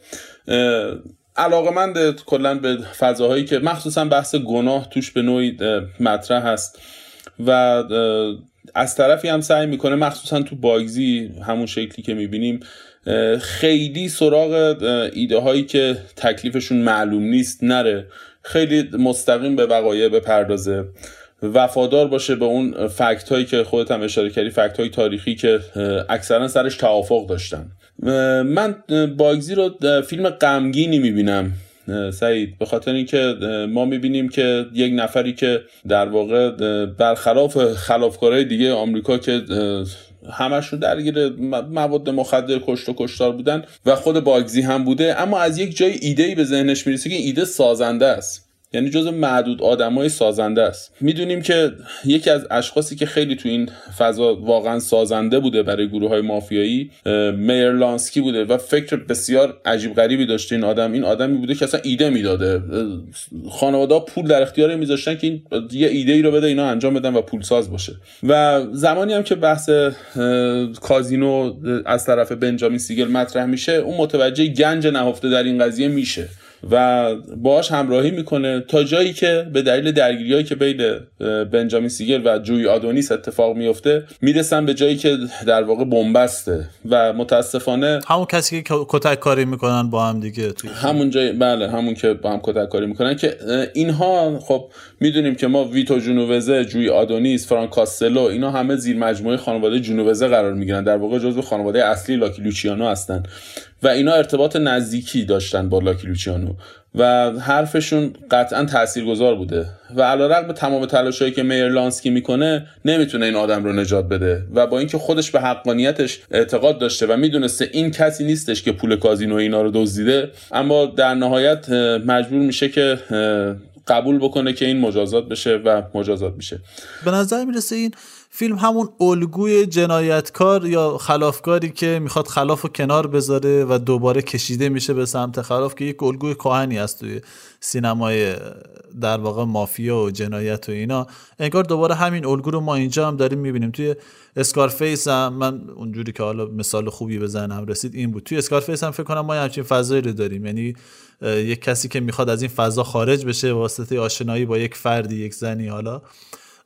علاقه مند کلا به فضاهایی که مخصوصا بحث گناه توش به نوعی مطرح هست. و از طرفی هم سعی می‌کنه مخصوصا تو باگزی همون شکلی که می‌بینیم خیلی سراغ ایده هایی که تکلیفشون معلوم نیست نره. خیلی مستقیم به وقایع بپردازه. وفادار باشه به اون فکت هایی که خودت هم اشاره کردی فکت های تاریخی که اکثرا سرش توافق داشتن. من باگزی رو فیلم غمگینی می‌بینم. سعید به خاطر اینکه ما می‌بینیم که یک نفری که در واقع برخلاف خلافکارهای دیگه آمریکا که همشون درگیر مواد مخدر کشت و کشتار بودن و خود باگزی هم بوده اما از یک جای ایده ای به ذهنش می‌رسه که ایده سازنده است. یعنی جز معدود آدمای سازنده است. می‌دونیم که یکی از اشخاصی که خیلی تو این فضا واقعا سازنده بوده برای گروه های مافیایی میرلانسکی بوده و فکر بسیار عجیب غریبی داشته این آدم. این آدمی بوده که اصلا ایده می‌داده. خانواده پول در اختیار میذاشتن که این یه ایده ای رو بده اینا انجام بدن و پول ساز باشه. و زمانی هم که بحث کازینو از طرف بنجامین سیگل مطرح میشه اون متوجه گنج نهفته در این قضیه میشه. و باهاش همراهی می‌کنه تا جایی که به دلیل درگیریایی که بین بنجامین سیگل و جوی آدونیس اتفاق میفته می‌رسن به جایی که در واقع بنبسته و متاسفانه همون کسی که کتک کاری می‌کنن با هم دیگه توی همون جای بله همون که با هم کتک کاری می‌کنن که اینها خب می‌دونیم که ما ویتو جونووزه جوی آدونیس فرانک کاستلو اینا همه زیر مجموعه خانواده جونووزه قرار می‌گیرن در واقع جزو خانواده اصلی لاکی لوچیانو هستن. و اینا ارتباط نزدیکی داشتن با لاکی لوچیانو. و حرفشون قطعا تاثیرگذار بوده. و علیرغم تمام تلاشایی که میر لانسکی می‌کنه نمی‌تونه این آدم رو نجات بده. و با اینکه خودش به حقانیتش اعتقاد داشته و می‌دونسته این کسی نیستش که پول کازینو اینا رو دزدیده اما در نهایت مجبور میشه که قبول بکنه که این مجازات بشه و مجازات میشه. به نظر می‌رسه این فیلم همون الگوی جنایتکار یا خلافکاری که می‌خواد خلاف و کنار بذاره و دوباره کشیده میشه به سمت خلاف که یک الگوی کاهنی است توی سینمای در واقع مافیا و جنایت و اینا. انگار دوباره همین الگو رو ما اینجا هم داریم می‌بینیم. توی Scarface هم من اونجوری که حالا مثال خوبی بزنم رسید این بود. توی Scarface هم فکر کنم ما همچین فضایی رو داریم. یعنی یک کسی که می‌خواد از این فضا خارج بشه واسطه آشنایی با یک فردی یک زنی حالا.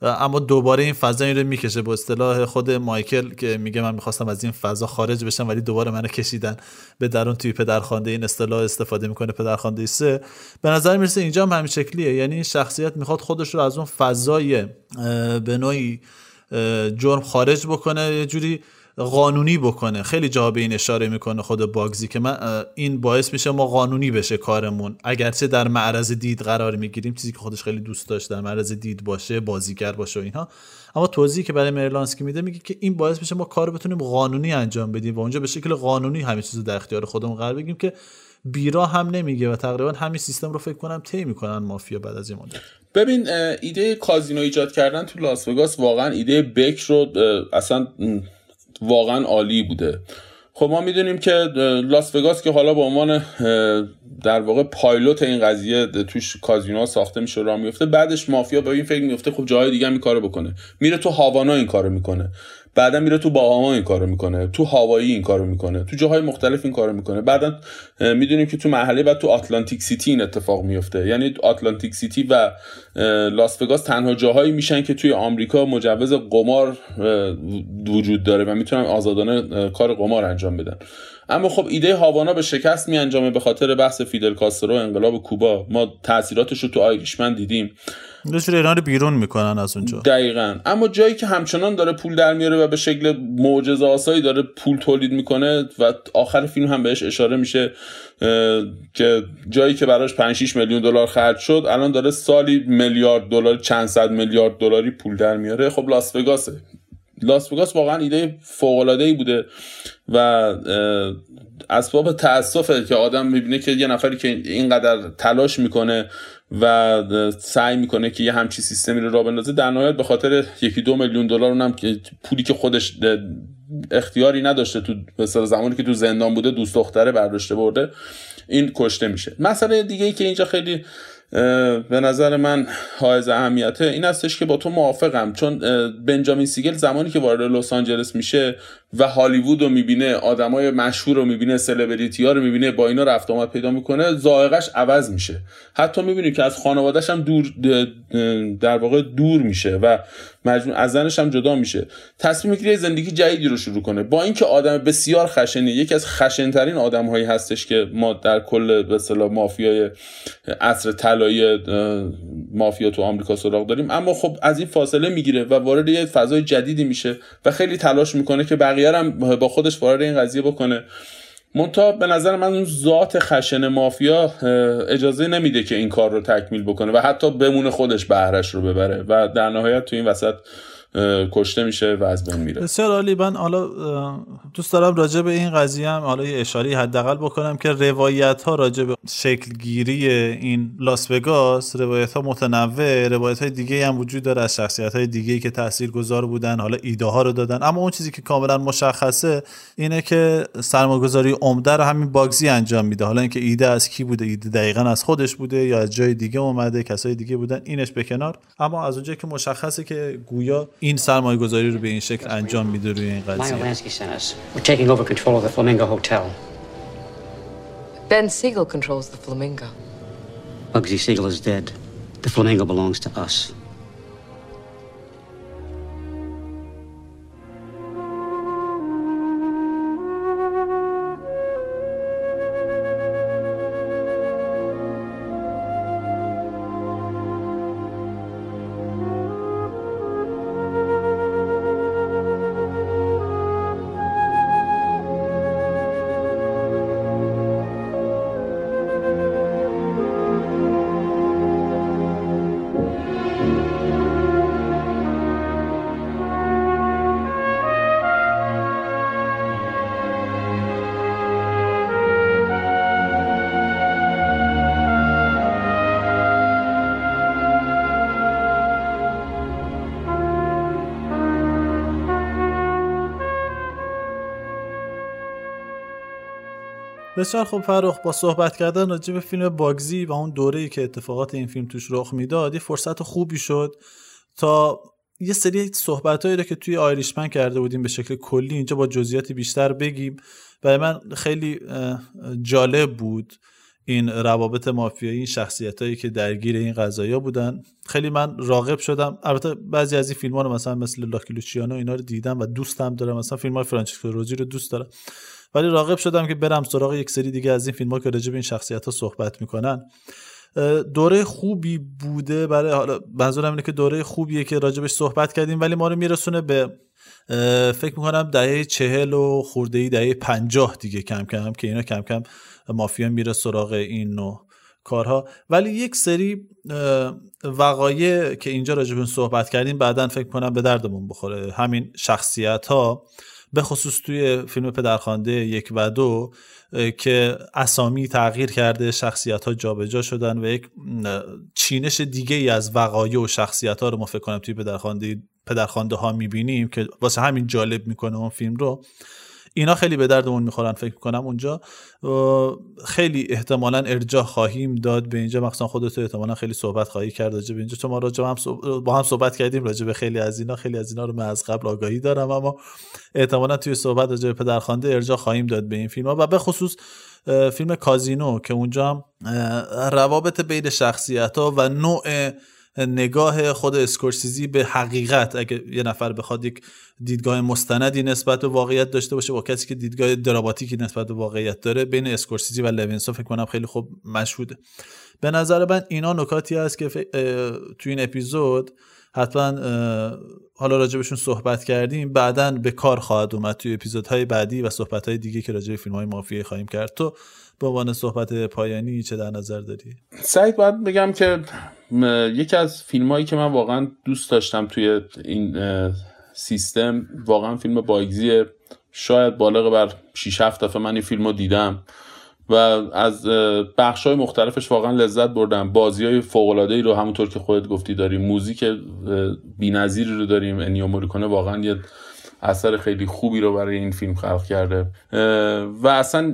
اما دوباره این فضا این رو می‌کشه با اصطلاح خود مایکل که میگه من می‌خواستم از این فضا خارج بشم ولی دوباره منو کشیدن به درون توی پدرخوانده این اصطلاح استفاده می‌کنه پدرخوانده سه. به نظر می‌رسه اینجا هم همین شکلیه. یعنی این شخصیت می‌خواد خودش رو از اون فضای به نوعی جرم خارج بکنه. یه جوری قانونی بکنه. خیلی جا به این اشاره می‌کنه خود باگزی که من این باعث میشه ما قانونی بشه کارمون. اگرچه در معرض دید قرار می‌گیریم چیزی که خودش خیلی دوست داشت در معرض دید باشه بازیگر باشه و اینها. اما توضیحی که برای مرلانسکی میده میگه که این باعث میشه ما کار بتونیم قانونی انجام بدیم و اونجا به شکل قانونی همه چیز در اختیار خودمون قرار بگیم که بیرا هم نمیگه و تقریبا همین سیستم رو فکر کنم طی می‌کنن مافیا بعد از این مدت. ببین ایده کازینو ایجاد کردن تو لاس وگاس واقعا ایده بک رو اصلا واقعا عالی بوده. خب ما می‌دونیم که لاس وگاس که حالا به عنوان در واقع پایلوت این قضیه توش کازینو ساخته میشه راه میفته بعدش مافیا به این فکر میفته خب جای دیگه هم کارو بکنه. میره تو هاوانا این کارو می‌کنه. بعدا میره تو باهاما این کارو می‌کنه تو هاوایی این کارو می‌کنه تو جاهای مختلف این کارو می‌کنه. بعدا می‌دونیم که تو محله بعد تو آتلانتیک سیتی این اتفاق میفته. یعنی آتلانتیک سیتی و لاس وگاس تنها جاهایی میشن که توی آمریکا مجوز قمار وجود داره و می‌تونن آزادانه کار قمار انجام بدن. اما خب ایده هاوانا به شکست می انجامه به خاطر بحث فیدل کاسترو انقلاب کوبا. ما تاثیراتش رو تو Irishman دیدیم. داشتن اینا رو بیرون می‌کنن از اونجا. دقیقا. اما جایی که همچنان داره پول در میاره و به شکل معجزه آسایی داره پول تولید می‌کنه و آخر فیلم هم بهش اشاره میشه که جایی که براش 5 6 میلیون دلار خرج شد الان داره سالی میلیارد دلار چند صد میلیارد دلاری پول در میاره. خب لاس وگاسه. لاس وگاس واقعا ایده فوق العاده ای بوده و اسباب تاسفه که آدم می‌بینه که یه نفری که اینقدر تلاش می‌کنه و سعی می‌کنه که یه همچی سیستمی رو را بندازه در نهایت به خاطر یکی دو میلیون دلار اونم پولی که خودش اختیاری نداشته تو مثلا زمانی که تو زندان بوده دوست دختره برداشته برده این کشته میشه. مسئله دیگه ای که اینجا خیلی به نظر من حائز اهمیته این هستش که با تو موافقم چون بنجامین سیگل زمانی که وارد لس آنجلس میشه و هالیوود رو می‌بینه آدمای مشهور رو می‌بینه سلبریتی ها رو می‌بینه با اینا رفت آمد پیدا می‌کنه ذائقش عوض میشه. حتی می‌بینیم که از خانوادهش هم دور در واقع دور میشه و مجموع از زنش هم جدا میشه. تصمیم می‌گیره زندگی جدیدی رو شروع کنه. با اینکه آدم بسیار خشنی یکی از خشنترین آدم هایی هستش که ما در کل به اصطلاح مافیای عصر طلایی مافیا تو آمریکا سراغ داریم. اما خب از این فاصله می‌گیره و وارد یه فضای جدیدی میشه و خیلی تلاش می‌کنه که هم با خودش وارد این قضیه بکنه. منتها به نظر من اون ذات خشن مافیا اجازه نمیده که این کار رو تکمیل بکنه و حتی بمونه خودش بهرش رو ببره و در نهایت تو این وسط کشته میشه و از بین میره. بسیار عالی. من حالا دوست دارم راجع به این قضیه هم حالا یه اشاره حداقل بکنم که روایت ها راجع به شکل گیری این لاس وگاس روایت ها متنوع. روایت های دیگه هم وجود داره از شخصیت های دیگه که تاثیرگذار بودن حالا ایده ها رو دادن. اما اون چیزی که کاملا مشخصه اینه که سرمایه‌گذاری عمده رو همین باگزی انجام میده. حالا اینکه ایده از کی بوده ایده دقیقا از خودش بوده یا از جای دیگه اومده کسای دیگه بودن اینش به کنار. اما از اونجایی که مشخصه که گویا این سرمایه گذاری رو به این شکل انجام میده روی این قضیه We're taking over control of the Flamingo Hotel. Ben Siegel controls the Flamingo. Bugsy Siegel is dead. The Flamingo belongs to us. بسیار خوب فرخ با صحبت کردن راجع به فیلم باگزی و اون دوره‌ای که اتفاقات این فیلم توش رخ می‌داد یه فرصت خوبی شد تا یه سری صحبتهایی رو که توی آیریشمن کرده بودیم به شکل کلی اینجا با جزئیات بیشتر بگیم. و من خیلی جالب بود این روابط مافیایی این شخصیت هایی که درگیر این قضايا بودن. خیلی من راغب شدم. البته بعضی از این فیلم ها رو مثلا مثل لاکی لوچیانو اینا رو دیدم و دوستم دارم. مثلا فیلم های روزی رو دوست دارم. ولی راغب شدم که برم سراغ یک سری دیگه از این فیلم ها که راجع به این شخصیت ها صحبت می‌کنن. دوره خوبی بوده برای حالا منظورم اینه که دوره خوبیه که راجبش صحبت کردیم ولی ما رو میرسونه به فکر می‌کنم دهه چهل و خورده ای دهه پنجاه دیگه کم کم که اینا کم کم مافیا میره سراغ این نوع کارها. ولی یک سری وقایع که اینجا راجبون صحبت کردیم بعدا فکر کنم به دردمون بخوره. همین شخصیت ها به خصوص توی فیلم پدرخوانده یک و دو که اسامی تغییر کرده شخصیت ها جابجا شدن و یک چینش دیگه ای از وقایع و شخصیت ها رو ما فکر کنم توی پدرخوانده پدرخوانده ها می‌بینیم که واسه همین جالب می‌کنه اون فیلم رو. اینا خیلی به دردمون می‌خورن فکر کنم اونجا. خیلی احتمالا ارجاع خواهیم داد به اینجا. مخصوصا خودت احتمالا خیلی صحبت خواهی کرد راجع به اینجا. چون ما راجع هم با هم صحبت کردیم راجع به خیلی از اینا. خیلی از اینا رو من از قبل آگاهی دارم اما احتمالا توی صحبت راجع به پدرخوانده ارجاع خواهیم داد به این فیلم ها. و به خصوص فیلم کازینو که اونجا هم روابط بین شخصیت ها و نوع نگاه خود اسکورسیزی به حقیقت اگه یه نفر بخواد یک دیدگاه مستندی نسبت به واقعیت داشته باشه با کسی که دیدگاه دراماتیکی نسبت به واقعیت داره بین اسکورسیزی و لوینسون فکر کنم خیلی خوب مشهوده. به نظر من اینا نکاتی هست که تو این اپیزود حتما حالا راجبشون صحبت کردیم. بعدا به کار خواهد اومد توی اپیزودهای بعدی و صحبتهای دیگه که راجع به فیلم های مافیایی خواهیم کرد. تو به عنوان صحبت پایانی چه در نظر داری؟ سعید باید بگم که یکی از فیلم هایی که من واقعا دوست داشتم توی این سیستم واقعا فیلم بایگزیه. شاید بالغ بر 6 7 دفعه من این فیلم رو دیدم و از بخش های مختلفش واقعا لذت بردم. بازی های فوق ای رو همونطور که خودت گفتی داریم. موزیک بی‌نظیری رو داریم. انیو موریکونه واقعا یه اثر خیلی خوبی رو برای این فیلم خلق کرده. و اصلا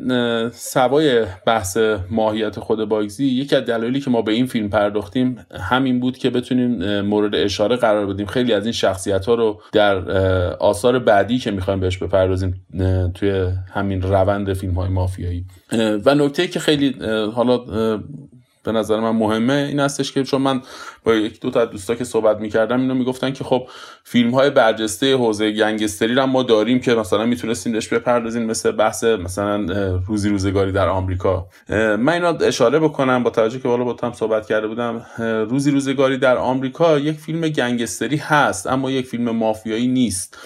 سوای بحث ماهیت خود باگزی یکی از دلایلی که ما به این فیلم پرداختیم همین بود که بتونیم مورد اشاره قرار بدیم. خیلی از این شخصیت ها رو در آثار بعدی که می‌خوایم بهش بپردازیم توی همین روند فیلم های مافیایی و نکته که خیلی حالا به نظر من مهمه این هستش که چون من با یک دو تا دوستا که صحبت می‌کردم اینو می‌گفتن که خب فیلم های برجسته حوزه گنگستری رو ما داریم که مثلا می‌تونستیم بهش بپردازیم مثل بحث مثلا روزی روزگاری در آمریکا. من اینا اشاره بکنم با توجه که بالا با هم صحبت کرده بودم روزی روزگاری در آمریکا یک فیلم گنگستری هست اما یک فیلم مافیایی نیست.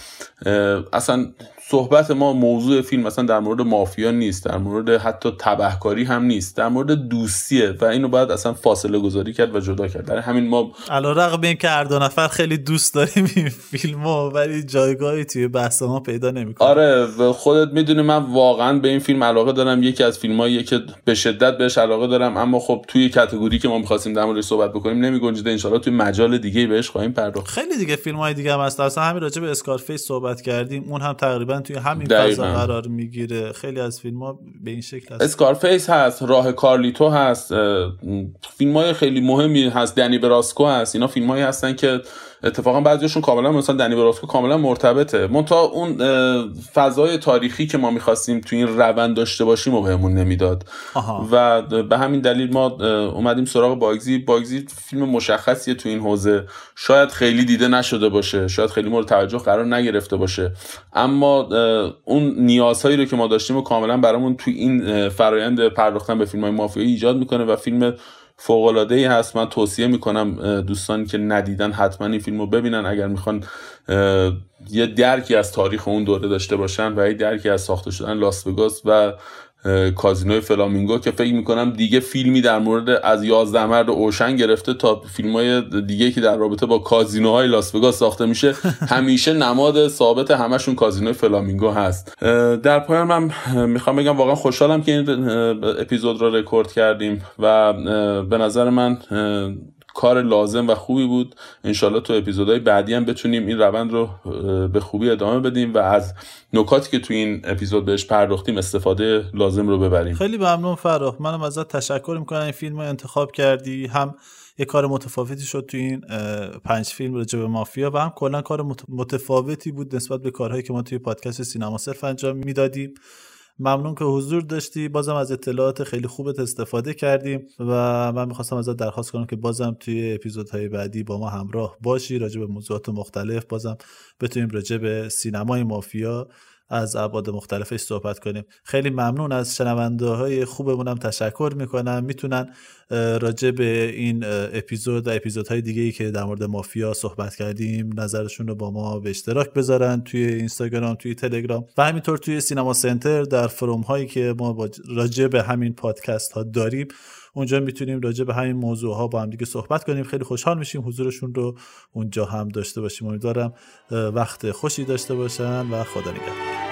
اصلا صحبت ما موضوع فیلم مثلا در مورد مافیا نیست در مورد حتی تبهکاری هم نیست در مورد دوستیه و اینو باید اصلا فاصله گذاری کرد و جدا کرد. در همین ما علیرغم اینکه هر دو نفر خیلی دوست داریم این فیلمو ولی جایگاهی توی بحث ما پیدا نمی‌کنه. آره خودت می‌دونی من واقعا به این فیلم علاقه دارم یکی از فیلمایی که به شدت بهش علاقه دارم اما خب توی کاتگوری که ما می‌خواستیم در موردش صحبت بکنیم نمیگنجیده ان توی مجال دیگه بهش خواهیم پرداخت. خیلی دیگه فیلم های دیگه هم هست. اصلا همین راجع به اسکارفیس صحبت کردیم. اون هم تقریبا توی همین فضا قرار می‌گیره. خیلی از فیلم ها به این شکل هست. اسکارفیس هست راه کارلیتو هست فیلم های خیلی مهمی هست. دنی براسکو هست. اینا فیلم هایی هستن که اتفاقا بعضیشون کاملا مثلا دنی براسکو کاملا مرتبطه. منتها اون فضای تاریخی که ما می‌خواستیم تو این روند داشته باشیم و بهمون نمی‌داد. و به همین دلیل ما اومدیم سراغ باگزی باگزی فیلم مشخصیه تو این حوزه. شاید خیلی دیده نشده باشه. شاید خیلی مورد توجه قرار نگرفته باشه. اما اون نیازهایی رو که ما داشتیم و کاملا برامون تو این فرایند پرداختن به فیلم های مافیایی ایجاد می‌کنه و فیلم فوق ای هست. من توصیه می‌کنم دوستانی که ندیدن حتما این فیلم رو ببینن. اگر می‌خوان یه درکی از تاریخ اون دوره داشته باشن و یه درکی از ساخته شدن لاس و کازینوی فلامینگو که فکر می‌کنم دیگه فیلمی در مورد از یازده مرد اوشن گرفته تا فیلم های دیگه که در رابطه با کازینوهای لاس وگاس ساخته میشه همیشه نماد ثابت همشون کازینوی فلامینگو هست. در پایان من می‌خوام بگم واقعا خوشحالم که این اپیزود رو رکورد کردیم و به نظر من کار لازم و خوبی بود. انشالله تو اپیزودهای بعدی هم بتونیم این روند رو به خوبی ادامه بدیم و از نکاتی که تو این اپیزود بهش پرداختیم استفاده لازم رو ببریم. خیلی ممنون فراخ منم ازت تشکر می‌کنم. این فیلم رو انتخاب کردی. هم یه کار متفاوتی شد تو این پنج فیلم راجع به مافیا و هم کلا کار متفاوتی بود نسبت به کارهایی که ما توی پادکست سینما صرف انجام می‌دادیم. ممنون که حضور داشتی. بازم از اطلاعات خیلی خوبت استفاده کردیم و من می‌خواستم ازت درخواست کنم که بازم توی اپیزودهای بعدی با ما همراه باشی. راجع به موضوعات مختلف بازم بتونیم راجع به سینمای مافیا از ابعاد مختلفش صحبت کنیم. خیلی ممنون از شنونده های خوبمونم تشکر می‌کنم. می‌تونن راجع به این اپیزود و اپیزودهای دیگه ای که در مورد مافیا صحبت کردیم نظرشون رو با ما به اشتراک بذارن توی اینستاگرام توی تلگرام و همینطور توی سینما سنتر در فروم هایی که ما راجع به همین پادکست ها داریم. اونجا می‌تونیم راجع به همین موضوع ها با هم دیگه صحبت کنیم. خیلی خوشحال میشیم حضورشون رو اونجا هم داشته باشیم. امیدوارم وقت خوشی داشته باشن و خدا نگهدار.